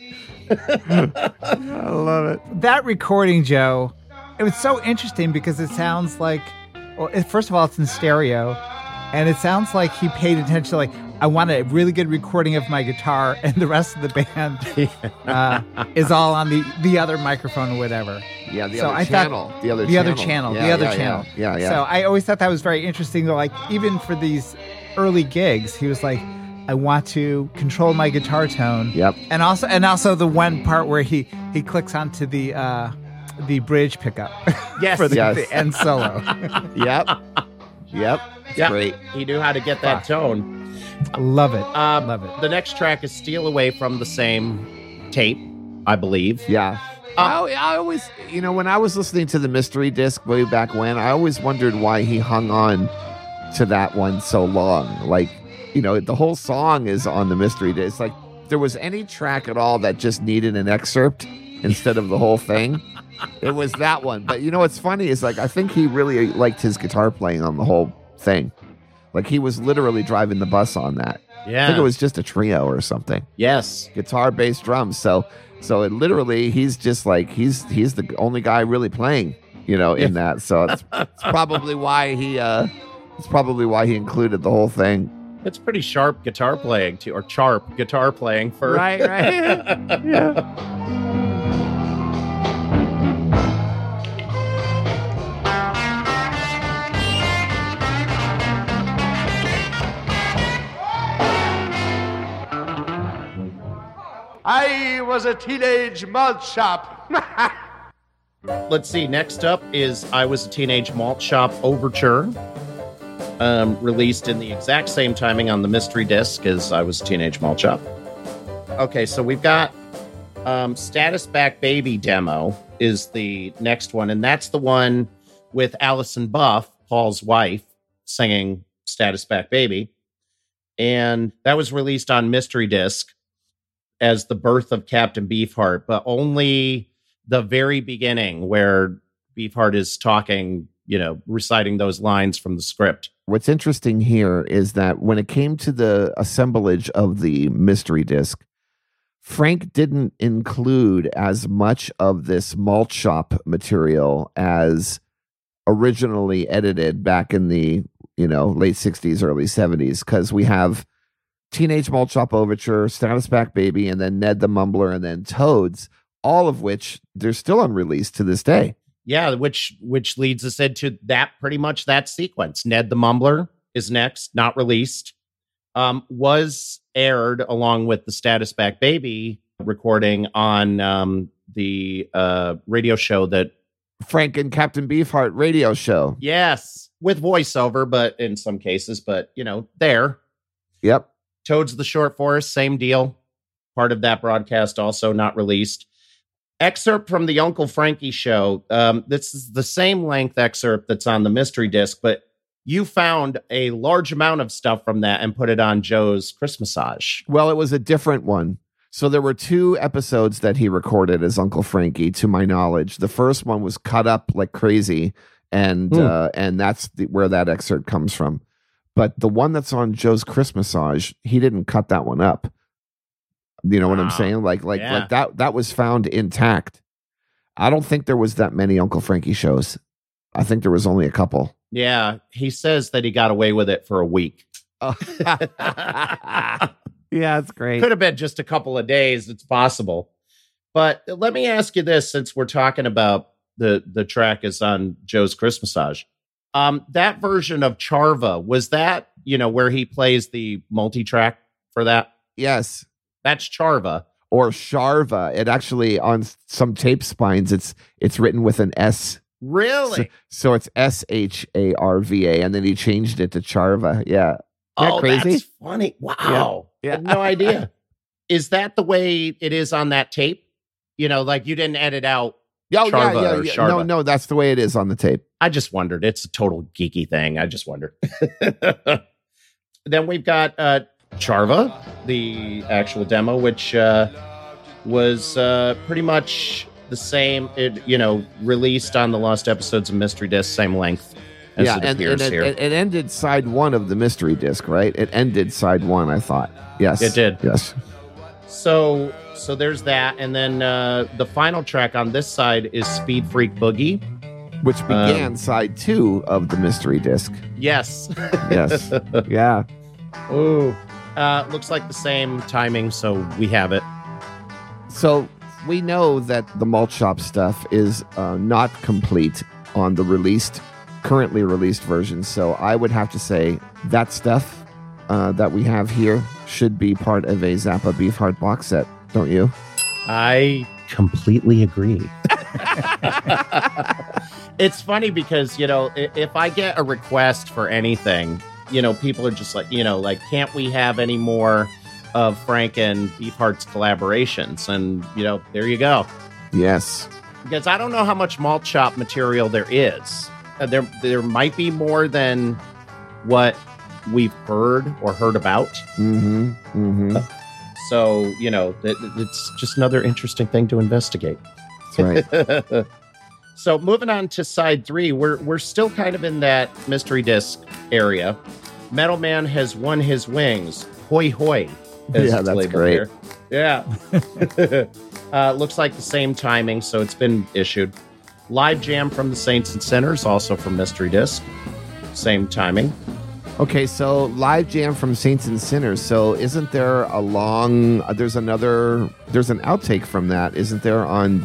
Speaker 3: I love it.
Speaker 2: that recording, Joe, it was so interesting because it sounds like, well, it, first of all, it's in stereo, and it sounds like he paid attention. Like, I want a really good recording of my guitar, and the rest of the band uh, is all on the the other microphone or whatever.
Speaker 3: Yeah, the
Speaker 2: So
Speaker 3: other
Speaker 2: I thought-
Speaker 3: the other
Speaker 2: the
Speaker 3: channel.
Speaker 2: other channel,
Speaker 3: Yeah,
Speaker 2: the other
Speaker 3: yeah,
Speaker 2: channel.
Speaker 3: Yeah, yeah. yeah.
Speaker 2: So I always thought that was very interesting. Like even for these early gigs, he was like, "I want to control my guitar tone."
Speaker 3: Yep.
Speaker 2: And also, and also the one part where he he clicks onto the uh, the bridge pickup
Speaker 1: Yes.
Speaker 2: for the,
Speaker 3: Yes.
Speaker 2: the end solo.
Speaker 3: Yep. Yep. It's
Speaker 1: Yeah.
Speaker 3: great.
Speaker 1: He knew how to get that
Speaker 2: Fuck.
Speaker 1: tone.
Speaker 2: Love it.
Speaker 1: Um,
Speaker 2: Love it.
Speaker 1: The next track is Steal Away from the same tape, I believe.
Speaker 3: Yeah. I, I always, you know, when I was listening to the mystery disc way back when, I always wondered why he hung on to that one so long. Like, you know, the whole song is on the mystery disc. Like, there was any track at all that just needed an excerpt instead of the whole thing. It was that one. But you know what's funny is like I think he really liked his guitar playing on the whole thing. Like he was literally driving the bus on that.
Speaker 1: Yeah.
Speaker 3: I think it was just a trio or something
Speaker 1: Yes.
Speaker 3: guitar bass drums so so it literally he's just like he's he's the only guy really playing you know in that so it's, it's probably why he uh it's probably why he included the whole thing
Speaker 1: It's pretty sharp guitar playing, too, or sharp guitar playing for.
Speaker 3: right right yeah
Speaker 8: I was a teenage malt shop.
Speaker 1: Let's see. Next up is I Was a Teenage Malt Shop Overture, um, released in the exact same timing on the mystery disc as I Was a Teenage Malt Shop. Okay, so we've got um, Status Back Baby demo is the next one, and that's the one with Allison Buff, Paul's wife, singing Status Back Baby. And that was released on mystery disc as the birth of Captain Beefheart, but only the very beginning where Beefheart is talking, you know, reciting those lines from the script.
Speaker 3: what's interesting here is that when it came to the assemblage of the mystery disc frank didn't include as much of this malt shop material as originally edited back in the you know late 60s early 70s because we have teenage malt shop overture status back baby and then ned the mumbler and then toads all of which they're still unreleased to this day
Speaker 1: Yeah, which which leads us into that pretty much that sequence. Ned the Mumbler is next, not released. Um, was aired along with the Status Back Baby recording on um, the uh, radio show that,
Speaker 3: Frank and Captain Beefheart radio show.
Speaker 1: yes, with voiceover, but in some cases, but you know, there.
Speaker 3: Yep.
Speaker 1: Toads of the Short Forest, same deal. Part of that broadcast also not released. Excerpt from the Uncle Frankie show. Um, this is the same length excerpt that's on the mystery disc, but you found a large amount of stuff from that and put it on Joe's XMASage.
Speaker 3: Well, it was a different one. So there were two episodes that he recorded as Uncle Frankie, to my knowledge. The first one was cut up like crazy, and
Speaker 1: Hmm.
Speaker 3: uh, and that's the, where that excerpt comes from. But the one that's on Joe's XMASage, he didn't cut that one up. You know what I'm saying? Like like
Speaker 1: Yeah.
Speaker 3: like that that was found intact. I don't think there was that many Uncle Frankie shows. I think there was only a couple.
Speaker 1: Yeah, he says that he got away with it for a week. Oh.
Speaker 3: yeah, it's great.
Speaker 1: Could have been just a couple of days. It's possible. But let me ask you this since we're talking about the the track is on Joe's XMASage. Um, that version of Charva, was that, you know, where he plays the multi-track for that?
Speaker 3: Yes.
Speaker 1: That's Charva.
Speaker 3: or Sharva. It actually on some tape spines it's it's written with an S.
Speaker 1: Really?
Speaker 3: So it's S H A R V A and then he changed it to Charva. Yeah. Isn't that
Speaker 1: oh,
Speaker 3: crazy?
Speaker 1: that's funny. Wow.
Speaker 3: Yeah.
Speaker 1: I had no idea. is that the way it is on that tape? You know, like you didn't edit out.
Speaker 3: Oh, yeah,
Speaker 1: Charva
Speaker 3: yeah, yeah.
Speaker 1: Sharva.
Speaker 3: No, no, that's the way it is on the tape.
Speaker 1: I just wondered. It's a total geeky thing. I just wondered. then we've got uh, Charva, the actual demo, which uh, was uh, pretty much the same. It you know released on the lost episodes of Mystery Disc, same length as
Speaker 3: yeah,
Speaker 1: it
Speaker 3: and,
Speaker 1: appears
Speaker 3: and it,
Speaker 1: here.
Speaker 3: it, it ended side one of the mystery disc, right? It ended side one, I thought. Yes.
Speaker 1: It did.
Speaker 3: Yes.
Speaker 1: So so there's that, and then uh, the final track on this side is Speed Freak Boogie.
Speaker 3: Which began
Speaker 1: Um,
Speaker 3: side two of the mystery disc.
Speaker 1: Yes.
Speaker 3: Yes. yeah.
Speaker 1: Ooh. Uh, looks like the same timing, so we have it.
Speaker 3: So we know that the malt shop stuff is uh, not complete on the released, currently released version. So I would have to say that stuff uh, that we have here should be part of a Zappa Beefheart box set, don't you?
Speaker 1: I completely agree. it's funny because, you know, if I get a request for anything, you know, people are just like, you know, like, can't we have any more of Frank and Beefheart's collaborations? And, you know, there you go.
Speaker 3: Yes.
Speaker 1: Because I don't know how much malt shop material there is. Uh, there, there might be more than what we've heard or heard about.
Speaker 3: Mm-hmm. Mm-hmm.
Speaker 1: So, you know, it, it's just another interesting thing to investigate.
Speaker 3: That's right.
Speaker 1: so moving on to side three, we're we're still kind of in that mystery disc area. Metal Man has won his wings. Hoi hoi.
Speaker 3: Yeah, that's great.
Speaker 1: here. Yeah. uh, looks like the same timing, so it's been issued. Live jam from the Saints and Sinners, also from Mystery Disc. Same timing.
Speaker 3: Okay, so live jam from Saints and Sinners. So isn't there a long? Uh, there's another. There's an outtake from that, isn't there? On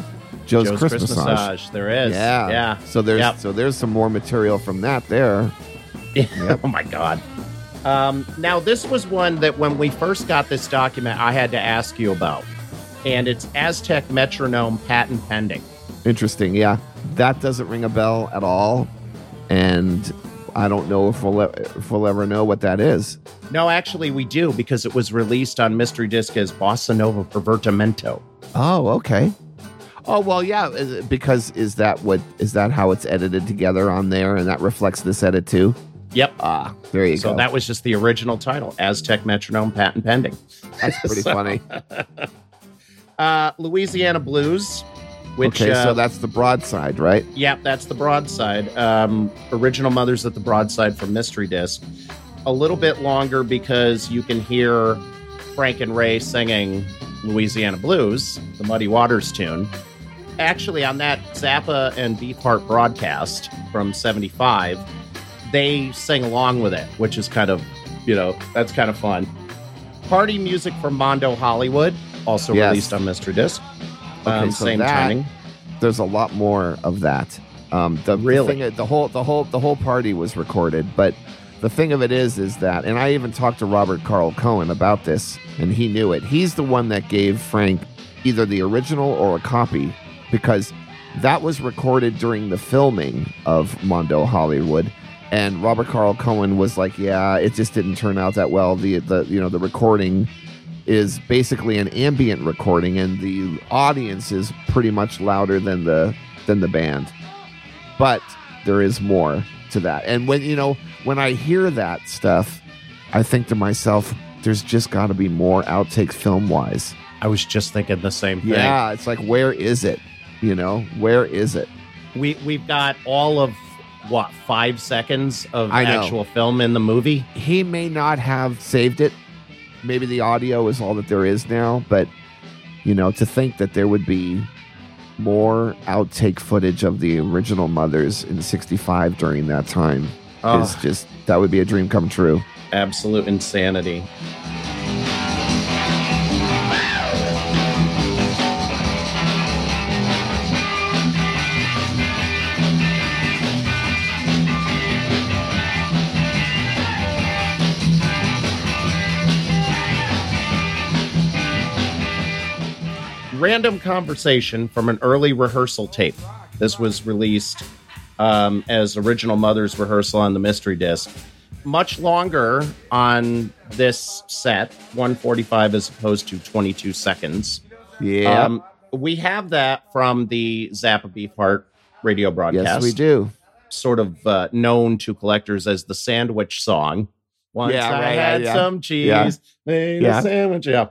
Speaker 3: Joe's,
Speaker 1: Joe's
Speaker 3: Christmas
Speaker 1: XMASage. There is.
Speaker 3: Yeah,
Speaker 1: Yeah.
Speaker 3: So there's
Speaker 1: Yep.
Speaker 3: so there's some more material from that there.
Speaker 1: oh my god. Um, now this was one that when we first got this document, I had to ask you about, and it's Aztec metronome patent pending.
Speaker 3: Interesting. Yeah, that doesn't ring a bell at all, and I don't know if we'll if we'll ever know what that is.
Speaker 1: No, actually, we do because it was released on Mystery Disc as Bossa Nova Pervertimento.
Speaker 3: Oh, okay. Oh well, yeah. Because is that what is that how it's edited together on there, and that reflects this edit too?
Speaker 1: Yep.
Speaker 3: Ah, there you
Speaker 1: So
Speaker 3: go.
Speaker 1: So that was just the original title, Aztec metronome patent pending.
Speaker 3: That's pretty
Speaker 1: So-
Speaker 3: funny.
Speaker 1: Uh, Louisiana Blues, which
Speaker 3: okay,
Speaker 1: uh,
Speaker 3: so that's the broadside, right?
Speaker 1: Yep, that's the broadside. Um, original Mothers at the Broadside from Mystery Disc. A little bit longer because you can hear Frank and Ray singing Louisiana Blues, the Muddy Waters tune. Actually, on that Zappa and Beefheart broadcast from 75, they sing along with it, which is kind of, you know, that's kind of fun. Party music from Mondo Hollywood, also
Speaker 3: Yes.
Speaker 1: released on Mystery Disc.
Speaker 3: Okay,
Speaker 1: Um,
Speaker 3: so
Speaker 1: same
Speaker 3: that-
Speaker 1: timing.
Speaker 3: There's a lot more of that. Um, the the
Speaker 1: Really?
Speaker 3: thing, the whole the whole the whole party was recorded, but the thing of it is, is that, and I even talked to Robert Carl Cohen about this, and he knew it. He's the one that gave Frank either the original or a copy because that was recorded during the filming of Mondo Hollywood. And Robert Carl Cohen was like, "Yeah, it just didn't turn out that well. The the you know the recording is basically an ambient recording, and the audience is pretty much louder than the than the band. But there is more to that. And when you know when I hear that stuff, I think to myself, there's just got to be more outtakes film wise.
Speaker 1: I was just thinking the same thing.
Speaker 3: Yeah, it's like where is it? You know, where is it?
Speaker 1: We we've got all of what five seconds of actual film in the movie.
Speaker 3: He may not have saved it. Maybe the audio is all that there is now, but you know, to think that there would be more outtake footage of the original mothers in 65 during that time
Speaker 1: Oh.
Speaker 3: is just that would be a dream come true.
Speaker 1: Absolute insanity. Random conversation from an early rehearsal tape. This was released um, as original Mother's rehearsal on the mystery disc. Much longer on this set, 145 as opposed to 22 seconds.
Speaker 3: Yeah.
Speaker 1: Um, we have that from the Zappa Beefheart radio broadcast.
Speaker 3: yes, we do.
Speaker 1: Sort of uh, known to collectors as the sandwich song. Once
Speaker 3: Yeah,
Speaker 1: I
Speaker 3: right,
Speaker 1: had
Speaker 3: yeah.
Speaker 1: some cheese,
Speaker 3: Yeah.
Speaker 1: made
Speaker 3: Yeah.
Speaker 1: a sandwich. Yeah.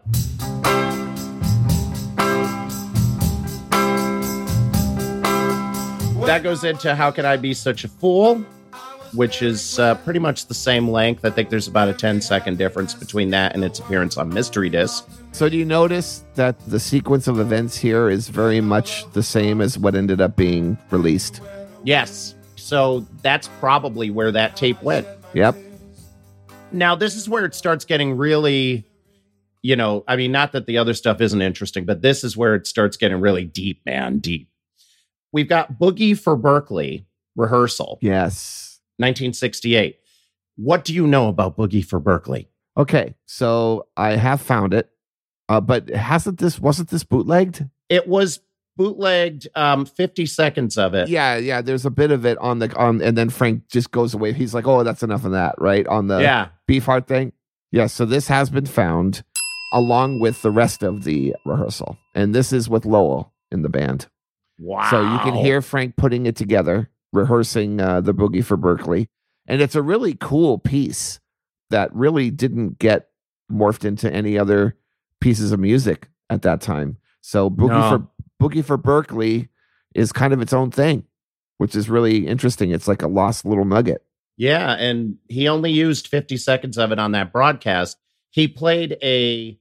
Speaker 1: That goes into How Can I Be Such a Fool, which is uh, pretty much the same length. I think there's about a 10 second difference between that and its appearance on Mystery Disc.
Speaker 3: So do you notice that the sequence of events here is very much the same as what ended up being released?
Speaker 1: Yes. So that's probably where that tape went.
Speaker 3: Yep.
Speaker 1: Now, this is where it starts getting really, you know, I mean, not that the other stuff isn't interesting, but this is where it starts getting really deep, man, deep. We've got Boogie for Berkeley rehearsal,
Speaker 3: Yes.
Speaker 1: 1968. What do you know about Boogie for Berkeley?
Speaker 3: Okay. So I have found it. Uh, but hasn't this wasn't this bootlegged?
Speaker 1: It was bootlegged, um, 50 seconds of it.
Speaker 3: Yeah, yeah. There's a bit of it on the on, and then Frank just goes away. He's like, "Oh, that's enough of that." Right on the
Speaker 1: yeah.
Speaker 3: Beefheart thing. Yeah. So this has been found along with the rest of the rehearsal, and this is with Lowell in the band.
Speaker 1: Wow.
Speaker 3: So you can hear Frank putting it together, rehearsing uh, the boogie for Berkeley, and it's a really cool piece that really didn't get morphed into any other pieces of music at that time. So boogie
Speaker 1: No.
Speaker 3: for boogie for Berkeley is kind of its own thing, which is really interesting. It's like a lost little nugget.
Speaker 1: Yeah, and he only used 50 seconds of it on that broadcast. He played a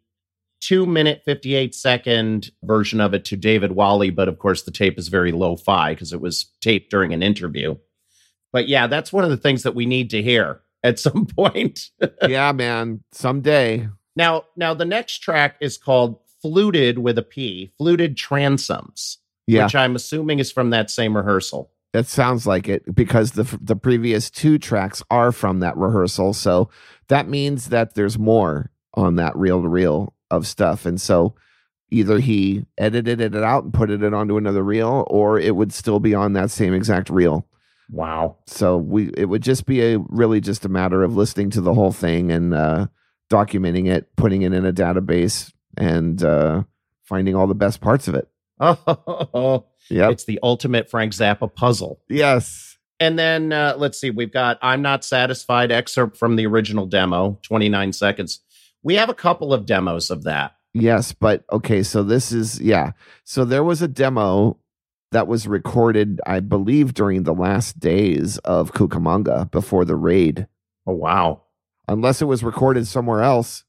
Speaker 1: two minute, 58 second version of it to David Walley, but of course, the tape is very low fi because it was taped during an interview. But yeah, that's one of the things that we need to hear at some point.
Speaker 3: yeah, man. Someday.
Speaker 1: now, now the next track is called Fluted with a P, Fluted Transoms,
Speaker 3: Yeah,
Speaker 1: which I'm assuming is from that same rehearsal.
Speaker 3: That sounds like it because the the previous two tracks are from that rehearsal. So that means that there's more on that reel to reel of stuff. And so either he edited it out and put it onto another reel, or it would still be on that same exact reel.
Speaker 1: Wow.
Speaker 3: So we it would just be a really just a matter of listening to the whole thing and uh, documenting it, putting it in a database, and uh, finding all the best parts of it.
Speaker 1: Oh,
Speaker 3: Yep.
Speaker 1: it's the ultimate Frank Zappa puzzle.
Speaker 3: yes.
Speaker 1: And then uh, let's see, we've got I'm Not Satisfied excerpt from the original demo, 29 seconds. We have a couple of demos of that.
Speaker 3: Yes, but okay, so this is yeah. So there was a demo that was recorded, I believe, during the last days of Cucamonga before the raid.
Speaker 1: Oh, wow.
Speaker 3: Unless it was recorded somewhere else.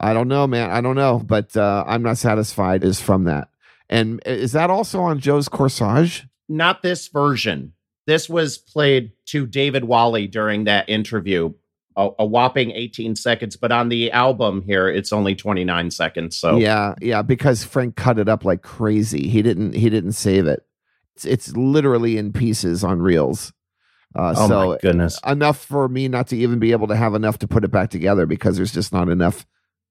Speaker 3: I don't know, man. I don't know, but uh, I'm not satisfied is from that. And is that also on Joe's Corsage?
Speaker 1: Not this version. This was played to David Walley during that interview, a, a whopping 18 seconds. But on the album here, it's only 29 seconds. So,
Speaker 3: Yeah, yeah, because Frank cut it up like crazy. He didn't he didn't save it. It's, it's literally in pieces on reels. Uh,
Speaker 1: oh
Speaker 3: so
Speaker 1: my goodness.
Speaker 3: enough for me not to even be able to have enough to put it back together because there's just not enough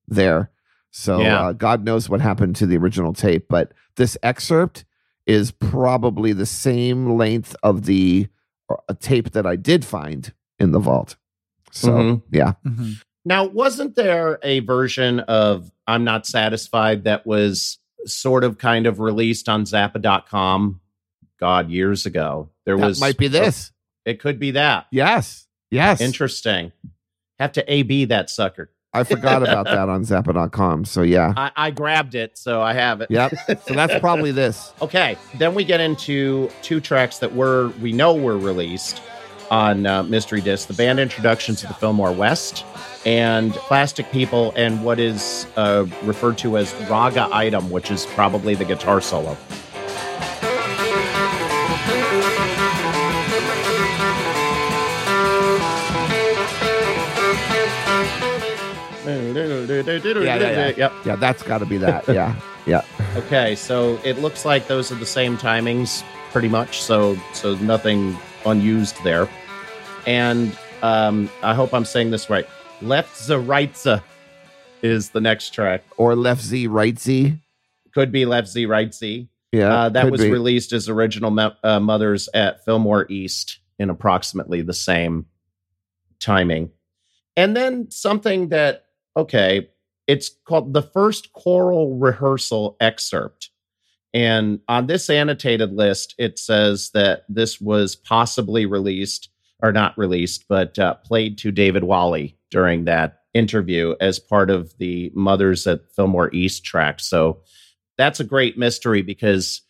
Speaker 3: there. So
Speaker 1: Yeah.
Speaker 3: uh, God knows what happened to the original tape, but this excerpt is probably the same length of the uh, tape that I did find in the vault. So
Speaker 1: Mhm.
Speaker 3: yeah,
Speaker 2: Mhm.
Speaker 1: Now, wasn't there a version of I'm Not Satisfied that was sort of kind of released on Zappa.com? God, years ago. There
Speaker 3: that
Speaker 1: was
Speaker 3: might be this.
Speaker 1: It could be that.
Speaker 3: Yes, yes.
Speaker 1: Interesting. Have to AB that sucker.
Speaker 3: I forgot about that on Zappa.com. So yeah,
Speaker 1: I, I grabbed it, so I have it.
Speaker 3: yep. So that's probably this.
Speaker 1: Okay, then we get into two tracks that were we know were released on uh, Mystery Disc: the band introduction to the Fillmore West and Plastic People, and what is uh, referred to as Raga Item, which is probably the guitar solo.
Speaker 3: Yeah, yeah, yeah.
Speaker 1: Yep.
Speaker 3: Yeah, that's got to be that. Yeah, yeah.
Speaker 1: Okay, so it looks like those are the same timings, pretty much. So, so nothing unused there. And um, I hope I'm saying this right. Left rightza is the next track.
Speaker 3: Or left Z, right Z.
Speaker 1: Could be left Z, right Z.
Speaker 3: Yeah,
Speaker 1: Uh, that was
Speaker 3: be.
Speaker 1: released as original me- uh, mothers at Fillmore East in approximately the same timing. And then something that, okay, it's called the first choral rehearsal excerpt. And on this annotated list, it says that this was possibly released or not released, but uh, played to David Walley during that interview as part of the Mothers at Fillmore East track. So that's a great mystery because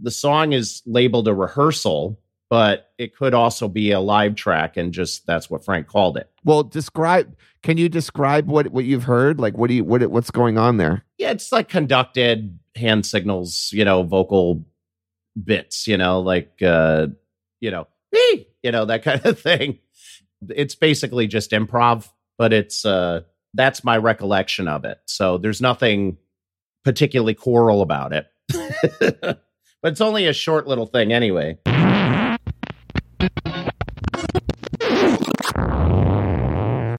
Speaker 1: the song is labeled a rehearsal, but it could also be a live track, and just that's what Frank called it.
Speaker 3: Well, describe. Can you describe what what you've heard? Like, what do you what what's going on there?
Speaker 1: Yeah, it's like conducted hand signals, you know, vocal bits, you know, like uh, you know, You know, that kind of thing. It's basically just improv, but it's uh that's my recollection of it. So there's nothing particularly choral about it. but it's only a short little thing anyway.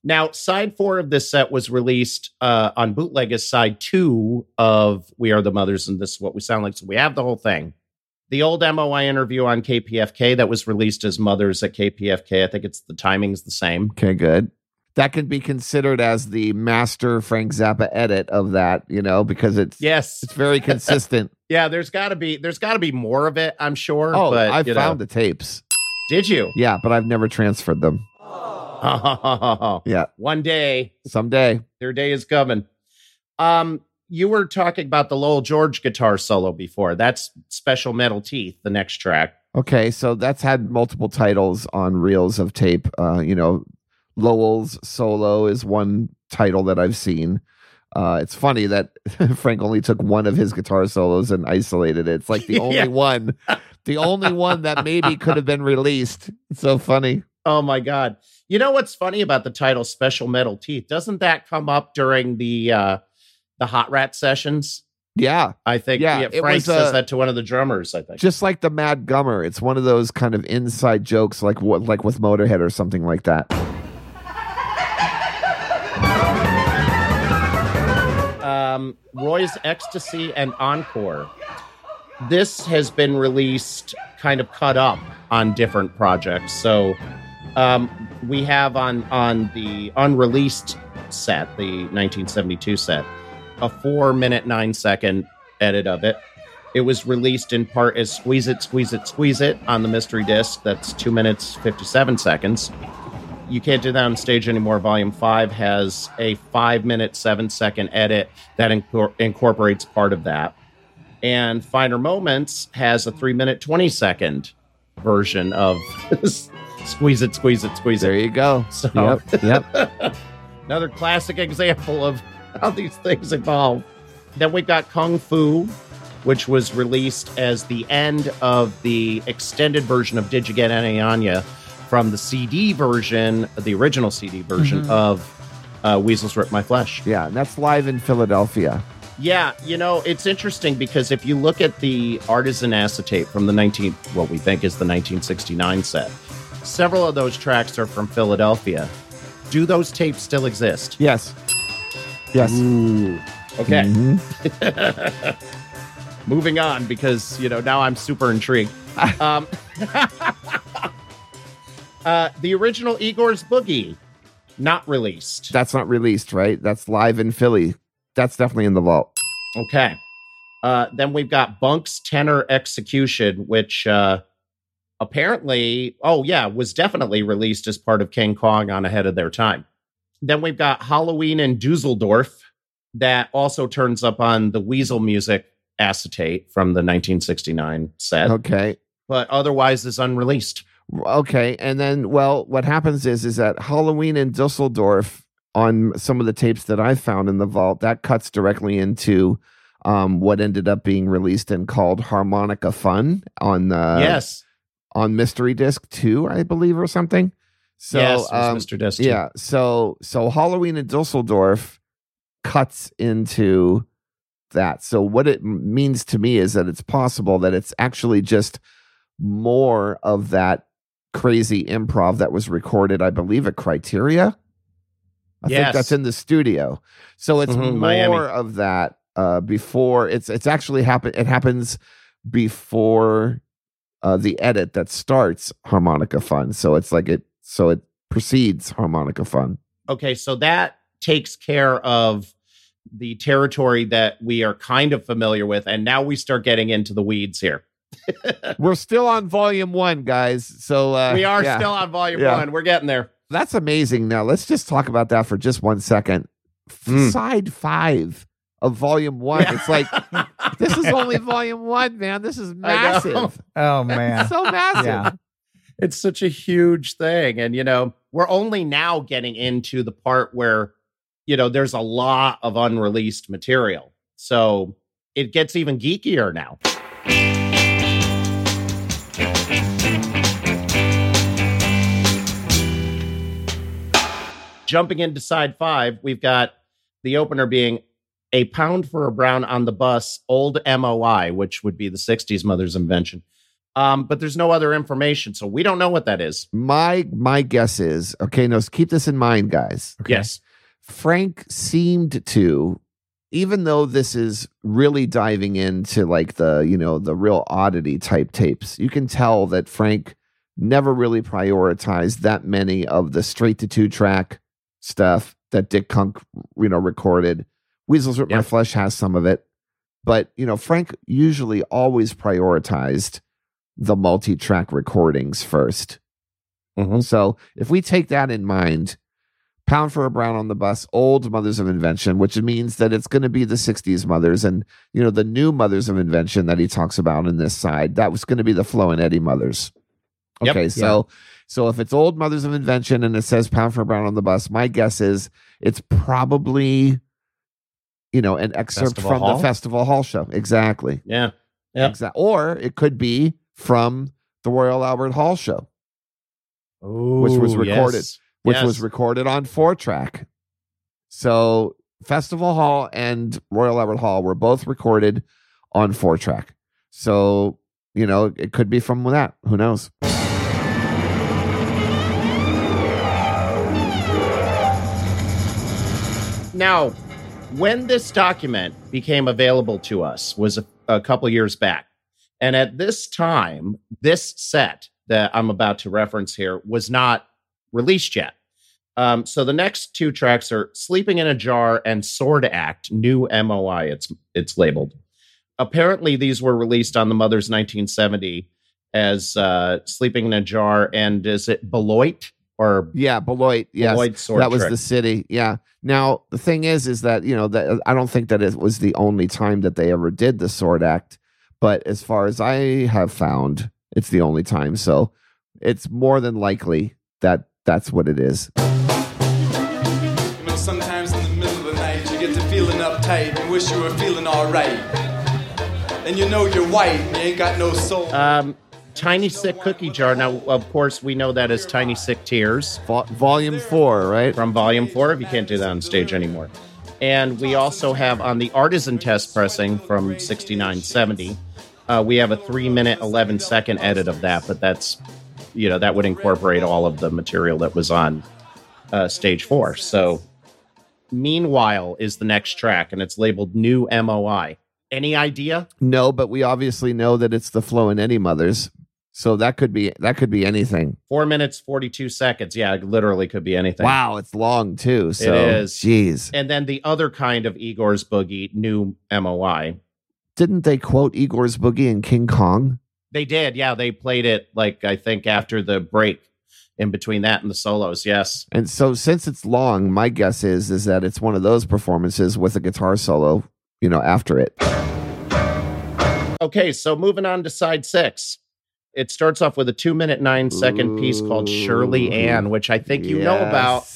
Speaker 1: Now, side four of this set was released uh, on bootleg as side two of We Are the Mothers, and this is what we sound like. So we have the whole thing. The old MOI interview on KPFK that was released as Mothers at KPFK. I think it's the timing's the same.
Speaker 3: Okay, good. That can be considered as the master Frank Zappa edit of that, you know, because it's
Speaker 1: Yes.
Speaker 3: it's very consistent.
Speaker 1: Yeah, there's gotta be there's gotta be more of it, I'm sure.
Speaker 3: oh,
Speaker 1: but
Speaker 3: I've
Speaker 1: you know.
Speaker 3: found the tapes.
Speaker 1: Did you?
Speaker 3: Yeah, but I've never transferred them. Yeah,
Speaker 1: One day
Speaker 3: someday.
Speaker 1: their day is coming. Um, you were talking about the Lowell George guitar solo before. That's Special Metal Teeth, the next track.
Speaker 3: Okay, so that's had multiple titles on reels of tape. Uh, you know, Lowell's solo is one title that I've seen. Uh, it's funny that Frank only took one of his guitar solos and isolated it. It's like the only
Speaker 1: Yeah.
Speaker 3: one, the only one that maybe could have been released. It's so funny.
Speaker 1: Oh my god. You know what's funny about the title Special Metal Teeth? Doesn't that come up during the uh the Hot Rat sessions?
Speaker 3: Yeah,
Speaker 1: I think
Speaker 3: Yeah,
Speaker 1: yeah, Frank
Speaker 3: was,
Speaker 1: says
Speaker 3: uh,
Speaker 1: that to one of the drummers, I think.
Speaker 3: just like the Mad Gummer. It's one of those kind of inside jokes, like what, like with Motorhead or something like that.
Speaker 1: um, Roy's Ecstasy and Encore. This has been released kind of cut up on different projects. So um, we have on on the unreleased set, the 1972 set, a four minute nine second edit of it. It was released in part as Squeeze It, Squeeze It, Squeeze It on the mystery disc. That's two minutes, 57 seconds. You can't do that on stage anymore. Volume 5 has a five minute, seven second edit that incor- incorporates part of that. And Finer Moments has a three minute, 20 second version of Squeeze It, Squeeze It, Squeeze It.
Speaker 3: There you go.
Speaker 1: So,
Speaker 3: Yep, yep.
Speaker 1: Another classic example of how these things evolve. Then we've got Kung Fu, which was released as the end of the extended version of Didja Get Any Onya from the CD version, the original CD version
Speaker 3: Mm-hmm.
Speaker 2: Mhm.
Speaker 1: of uh, Weasels Rip My Flesh.
Speaker 3: Yeah, and that's live in Philadelphia.
Speaker 1: Yeah, you know, it's interesting because if you look at the artisan acetate from the 19 what we think is the 1969 set, several of those tracks are from Philadelphia. Do those tapes still exist?
Speaker 3: Yes. Yes.
Speaker 1: Ooh. Okay.
Speaker 3: Mhm.
Speaker 1: Moving on because, you know, now I'm super intrigued. um, uh, the original Igor's Boogie, not released.
Speaker 3: That's not released, right? That's live in Philly. That's definitely in the vault.
Speaker 1: Okay. Uh, then we've got Bunk's Tenor Execution, which uh, apparently, oh, yeah, was definitely released as part of King Kong on Ahead of Their Time. Then we've got Halloween in Dusseldorf, that also turns up on the Weasel Music acetate from the 1969 set,
Speaker 3: Okay.
Speaker 1: but otherwise is unreleased.
Speaker 3: Okay, and then well, what happens is is that Halloween in Dusseldorf on some of the tapes that I found in the vault that cuts directly into um, what ended up being released and called Harmonica Fun on the
Speaker 1: yes.
Speaker 3: on Mystery Disc Two, I believe, or something. So
Speaker 1: yes,
Speaker 3: um,
Speaker 1: Mr. Dusty.
Speaker 3: yeah, so so Halloween in Dusseldorf cuts into that. So what it means to me is that it's possible that it's actually just more of that crazy improv that was recorded, I believe, at Criteria. I think that's in the studio. So it's
Speaker 1: Mhm,
Speaker 3: more
Speaker 1: Miami.
Speaker 3: of that uh, before it's it's actually happen. It happens before uh, the edit that starts Harmonica Fun. So it's like it. So it precedes Harmonica Fun.
Speaker 1: Okay, so that takes care of the territory that we are kind of familiar with. And now we start getting into the weeds here.
Speaker 3: We're still on volume one, guys. So uh,
Speaker 1: we are
Speaker 3: yeah.
Speaker 1: still on volume
Speaker 3: Yeah.
Speaker 1: one. We're getting there.
Speaker 3: That's amazing. Now let's just talk about that for just one second.
Speaker 1: Mm.
Speaker 3: Side five of volume one.
Speaker 1: Yeah.
Speaker 3: It's like this is only volume one, man. This is massive.
Speaker 2: Oh man.
Speaker 3: so massive.
Speaker 1: It's such a huge thing. And, you know, we're only now getting into the part where, you know, there's a lot of unreleased material. So it gets even geekier now. Jumping into side five, we've got the opener being a pound for a brown on the bus, old MOI, which would be the 60s mother's invention. Um, but there's no other information, so we don't know what that is.
Speaker 3: My my guess is okay. No, keep this in mind, guys.
Speaker 1: Yes.
Speaker 3: Frank seemed to, even though this is really diving into like the, you know, the real oddity type tapes, you can tell that Frank never really prioritized that many of the straight to two track stuff that Dick Kunc, you know, recorded. Weasels Rip My Flesh has some of it. But, you know, Frank usually always prioritized the multi track recordings 1st
Speaker 1: Mhm.
Speaker 3: So if we take that in mind, Pound for a Brown on the Bus, old Mothers of Invention, which means that it's going to be the 60s mothers. And, you know, the new Mothers of Invention that he talks about in this side, that was going to be the Flo and Eddie mothers.
Speaker 1: Yep.
Speaker 3: Okay. So, so if it's old Mothers of Invention and it says Pound for a Brown on the Bus, my guess is it's probably, you know, an excerpt
Speaker 1: Festival
Speaker 3: from
Speaker 1: Hall?
Speaker 3: the Festival Hall show. Exactly.
Speaker 1: Yeah. Yep.
Speaker 3: Exa- or it could be from the Royal Albert Hall show. Which was recorded.
Speaker 1: yes.
Speaker 3: which
Speaker 1: Yes.
Speaker 3: was recorded on four track. So Festival Hall and Royal Albert Hall were both recorded on four track. So, you know, it could be from that. Who knows?
Speaker 1: Now, when this document became available to us was a, a couple years back. And at this time, this set that I'm about to reference here was not released yet. Um, so the next two tracks are Sleeping in a Jar and Sword Act, new MOI, it's it's labeled. Apparently, these were released on the Mother's 1970 as uh, Sleeping in a Jar and is it Beloit or
Speaker 3: Yeah, Beloit. Yes.
Speaker 1: Beloit Sword
Speaker 3: that was
Speaker 1: Trick?
Speaker 3: the city. Yeah. Now, the thing is, is that, you know, that I don't think that it was the only time that they ever did the sword act. But as far as I have found, it's the only time. So it's more than likely that that's what it is.
Speaker 9: You know, sometimes in the middle of the night you get to feeling uptight and wish you were feeling alright. And you know you're white and you ain't got no soul.
Speaker 1: Um, Tiny Sick Cookie Jar. Now, of course, we know that as Tiny Sick Tears
Speaker 3: Vol- volume four, right?
Speaker 1: from Volume 4, if you can't do that on stage anymore. And we also have on the Artisan Test pressing from 69 70, uh, we have a 3 minute, 11 second edit of that, but that's, you know, that would incorporate all of the material that was on uh, stage 4. So Meanwhile is the next track, and it's labeled New MOI. Any idea?
Speaker 3: No, but we obviously know that it's the Flo and Eddie mothers. So that could be that could be anything.
Speaker 1: Four minutes, 42 seconds. Yeah, it literally could be anything.
Speaker 3: Wow, it's long too. So
Speaker 1: is.
Speaker 3: jeez.
Speaker 1: And then the other kind of Igor's Boogie, New MOI.
Speaker 3: Didn't they quote Igor's Boogie in King Kong?
Speaker 1: They did. Yeah, they played it like I think after the break in between that and the solos. Yes.
Speaker 3: And so since it's long, my guess is is that it's one of those performances with a guitar solo, you know, after it.
Speaker 1: Okay, so moving on to side six. It starts off with a two minute, nine second piece called Shirley Ann, which I think you know about.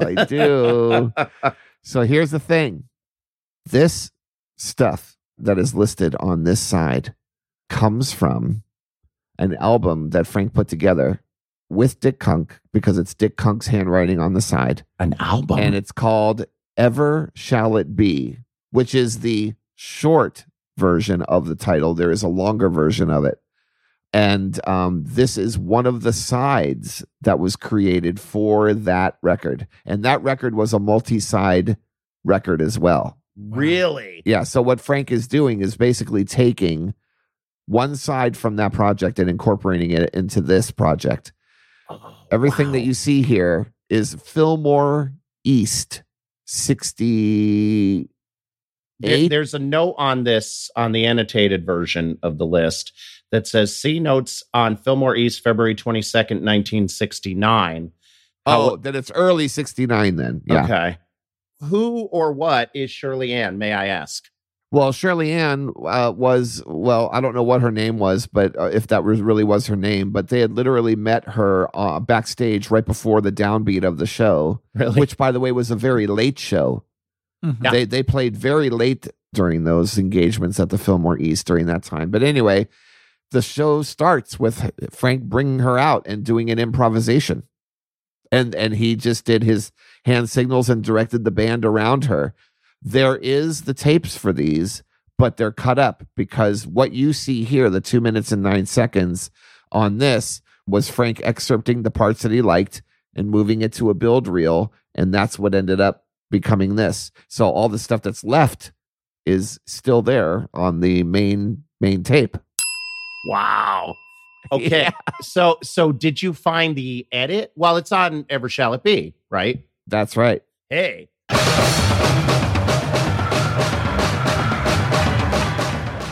Speaker 3: I do. so here's the thing. This stuff that is listed on this side comes from an album that Frank put together with Dick Kunc because it's Dick Kunc's handwriting on the side.
Speaker 1: An album.
Speaker 3: and it's called Ever Shall It Be, which is the short version of the title. There is a longer version of it. And um, this is one of the sides that was created for that record. And that record was a multi side record as well.
Speaker 1: Really?
Speaker 3: Yeah. So what Frank is doing is basically taking one side from that project and incorporating it into this project. Oh, Everything that you see here is Fillmore East 60
Speaker 1: There- there's a note on this on the annotated version of the list that says see notes on Fillmore East, February 22nd, 1969.
Speaker 3: Oh, then it's early 69 then. Yeah.
Speaker 1: Okay. Who or what is Shirley Ann, may I ask?
Speaker 3: Well, Shirley Ann uh, was, well, I don't know what her name was, but uh, if that was really was her name, but they had literally met her uh, backstage right before the downbeat of the show,
Speaker 1: Really?
Speaker 3: which, by the way, was a very late show.
Speaker 2: Mhm.
Speaker 1: Yeah.
Speaker 3: They they played very late during those engagements at the Fillmore East during that time. But anyway, the show starts with Frank bringing her out and doing an improvisation, and and he just did his hand signals and directed the band around her. There is the tapes for these, but they're cut up because what you see here, the two minutes and nine seconds on this, was Frank excerpting the parts that he liked and moving it to a build reel, and that's what ended up becoming this. So all the stuff that's left is still there on the main main tape.
Speaker 1: Wow. Okay. So so did you find the edit? Well, it's on Ever Shall It Be, right?
Speaker 3: That's right.
Speaker 1: Hey.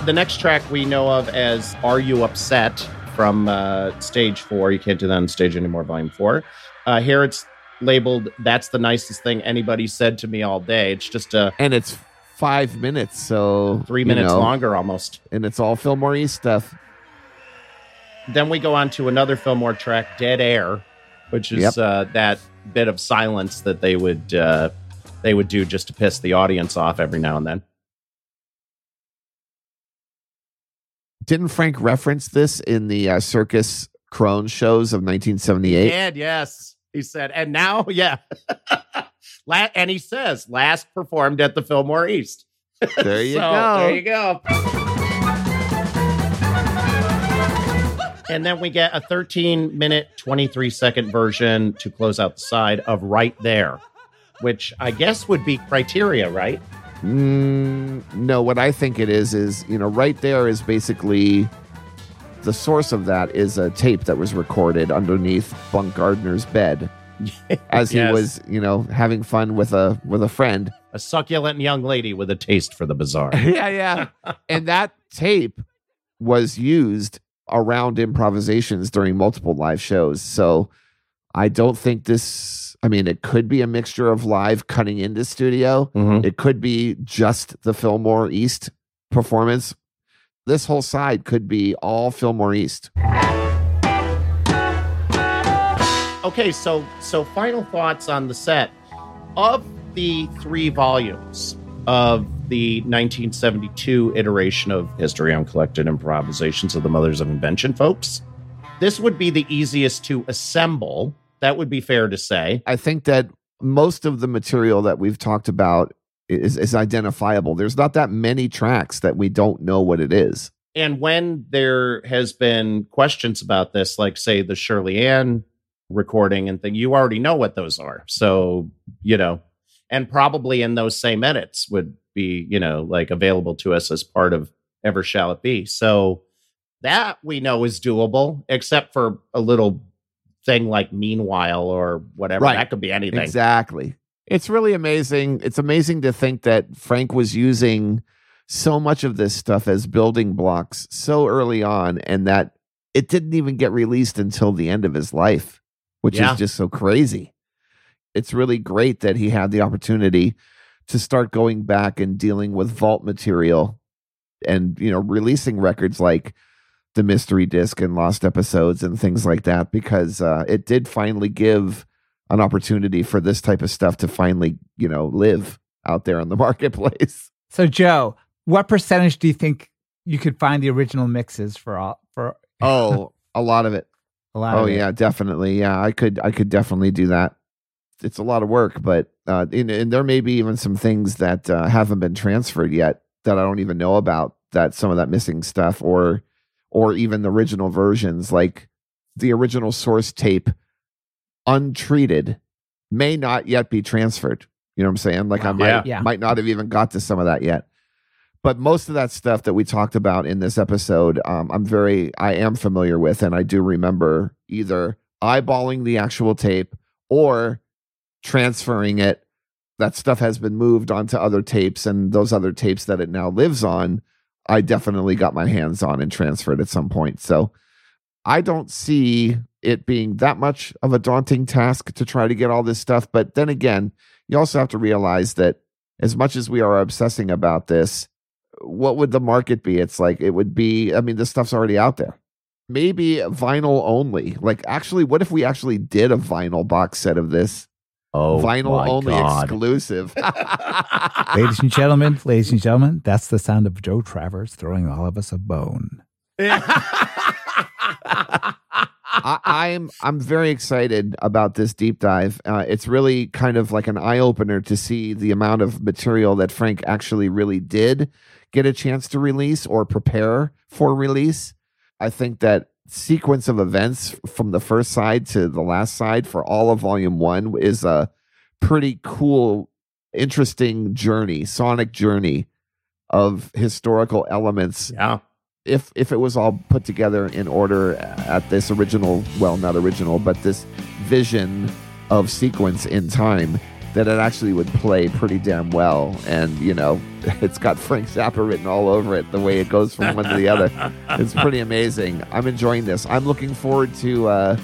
Speaker 1: The next track we know of as Are You Upset from uh, stage four. You can't do that on stage anymore, volume four. Uh, here it's labeled That's the Nicest Thing Anybody Said to Me All Day. It's just a
Speaker 3: And it's five minutes, so
Speaker 1: three
Speaker 3: you
Speaker 1: minutes
Speaker 3: know,
Speaker 1: longer almost.
Speaker 3: and it's all Fillmore East stuff.
Speaker 1: Then we go on to another Fillmore track, Dead Air, which is
Speaker 3: Yep.
Speaker 1: uh, that bit of silence that they would uh, they would do just to piss the audience off every now and then.
Speaker 3: Didn't Frank reference this in the uh, Circus Krone shows of 1978?
Speaker 1: And yes, he said, and now, yeah. La- and he says, last performed at the Fillmore East.
Speaker 3: There you
Speaker 1: So,
Speaker 3: go.
Speaker 1: There you go. And then we get a 13 minute, 23 second version to close out the side of Right There, which I guess would be criteria, right?
Speaker 3: Mm, no, what I think it is is you know right there is basically the source of that is a tape that was recorded underneath Bunk Gardner's bed as he
Speaker 1: Yes.
Speaker 3: was you know having fun with a with a friend.
Speaker 1: A succulent young lady with a taste for the bizarre.
Speaker 3: yeah, yeah. and that tape was used around improvisations during multiple live shows. So I don't think this. I mean, it could be a mixture of live cutting into studio.
Speaker 1: Mhm.
Speaker 3: It could be just the Fillmore East performance. This whole side could be all Fillmore East.
Speaker 1: Okay, so so final thoughts on the set of the three volumes of the 1972 iteration of History on Collected Improvisations of the Mothers of Invention, folks. This would be the easiest to assemble. That would be fair to say.
Speaker 3: I think that most of the material that we've talked about is, is identifiable. There's not that many tracks that we don't know what it is.
Speaker 1: And when there has been questions about this, like say the Shirley Ann recording and thing, you already know what those are. So, you know, and probably in those same edits would be, you know, like available to us as part of Ever Shall It Be. So that we know is doable, except for a little thing like Meanwhile or whatever.
Speaker 3: Right.
Speaker 1: That could be anything.
Speaker 3: Exactly. It's really amazing. It's amazing to think that Frank was using so much of this stuff as building blocks so early on and that it didn't even get released until the end of his life, which
Speaker 1: Yeah.
Speaker 3: is just so crazy. It's really great that he had the opportunity to start going back and dealing with vault material and, you know, releasing records like the mystery disc and lost episodes and things like that because uh, it did finally give an opportunity for this type of stuff to finally, you know, live out there in the marketplace.
Speaker 2: So, Joe, what percentage do you think you could find the original mixes for all for
Speaker 3: Oh, a lot of it.
Speaker 2: a lot
Speaker 3: Oh
Speaker 2: of it?
Speaker 3: yeah, definitely. Yeah, I could I could definitely do that. It's a lot of work, but uh and, and there may be even some things that uh, haven't been transferred yet that I don't even know about that some of that missing stuff or or even the original versions like the original source tape untreated may not yet be transferred. You know what I'm saying? Like I might
Speaker 1: Yeah.
Speaker 2: Yeah.
Speaker 3: might not have even got to some of that yet. But most of that stuff that we talked about in this episode, um, I'm very, I am familiar with, and I do remember either eyeballing the actual tape or transferring it. That stuff has been moved onto other tapes, and those other tapes that it now lives on, I definitely got my hands on and transferred at some point. So I don't see it being that much of a daunting task to try to get all this stuff. But then again, you also have to realize that as much as we are obsessing about this, what would the market be? It's like it would be, I mean, this stuff's already out there. Maybe vinyl only. Like, actually, what if we actually did a vinyl box set of this?
Speaker 1: Oh,
Speaker 3: vinyl only
Speaker 1: God.
Speaker 3: exclusive.
Speaker 2: Ladies and gentlemen, ladies and gentlemen, that's the sound of Joe Travers throwing all of us a bone.
Speaker 3: I, I'm I'm very excited about this deep dive. Uh, it's really kind of like an eye opener to see the amount of material that Frank actually really did get a chance to release or prepare for release. I think that sequence of events from the first side to the last side for all of Volume One is a pretty cool, interesting journey, sonic journey of historical elements
Speaker 1: yeah.
Speaker 3: if if it was all put together in order at this original well not original but this vision of sequence in time that it actually would play pretty damn well. And you know it's got frank zappa written all over it the way it goes from one to the other. It's pretty amazing. I'm enjoying this. I'm looking forward to uh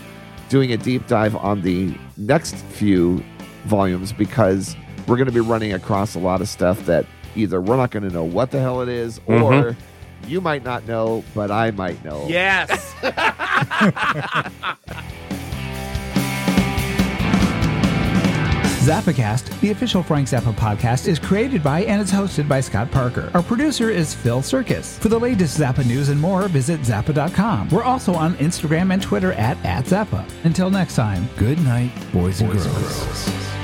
Speaker 3: doing a deep dive on the next few volumes because we're going to be running across a lot of stuff that either we're not going to know what the hell it is or you might not know, but I might know.
Speaker 1: Yes.
Speaker 2: ZappaCast, the official Frank Zappa podcast, is created by and is hosted by Scott Parker. Our producer is Phil Surkis. For the latest Zappa news and more, visit Zappa.com. We're also on Instagram and Twitter at, at Zappa. Until next time, good night, boys, and girls.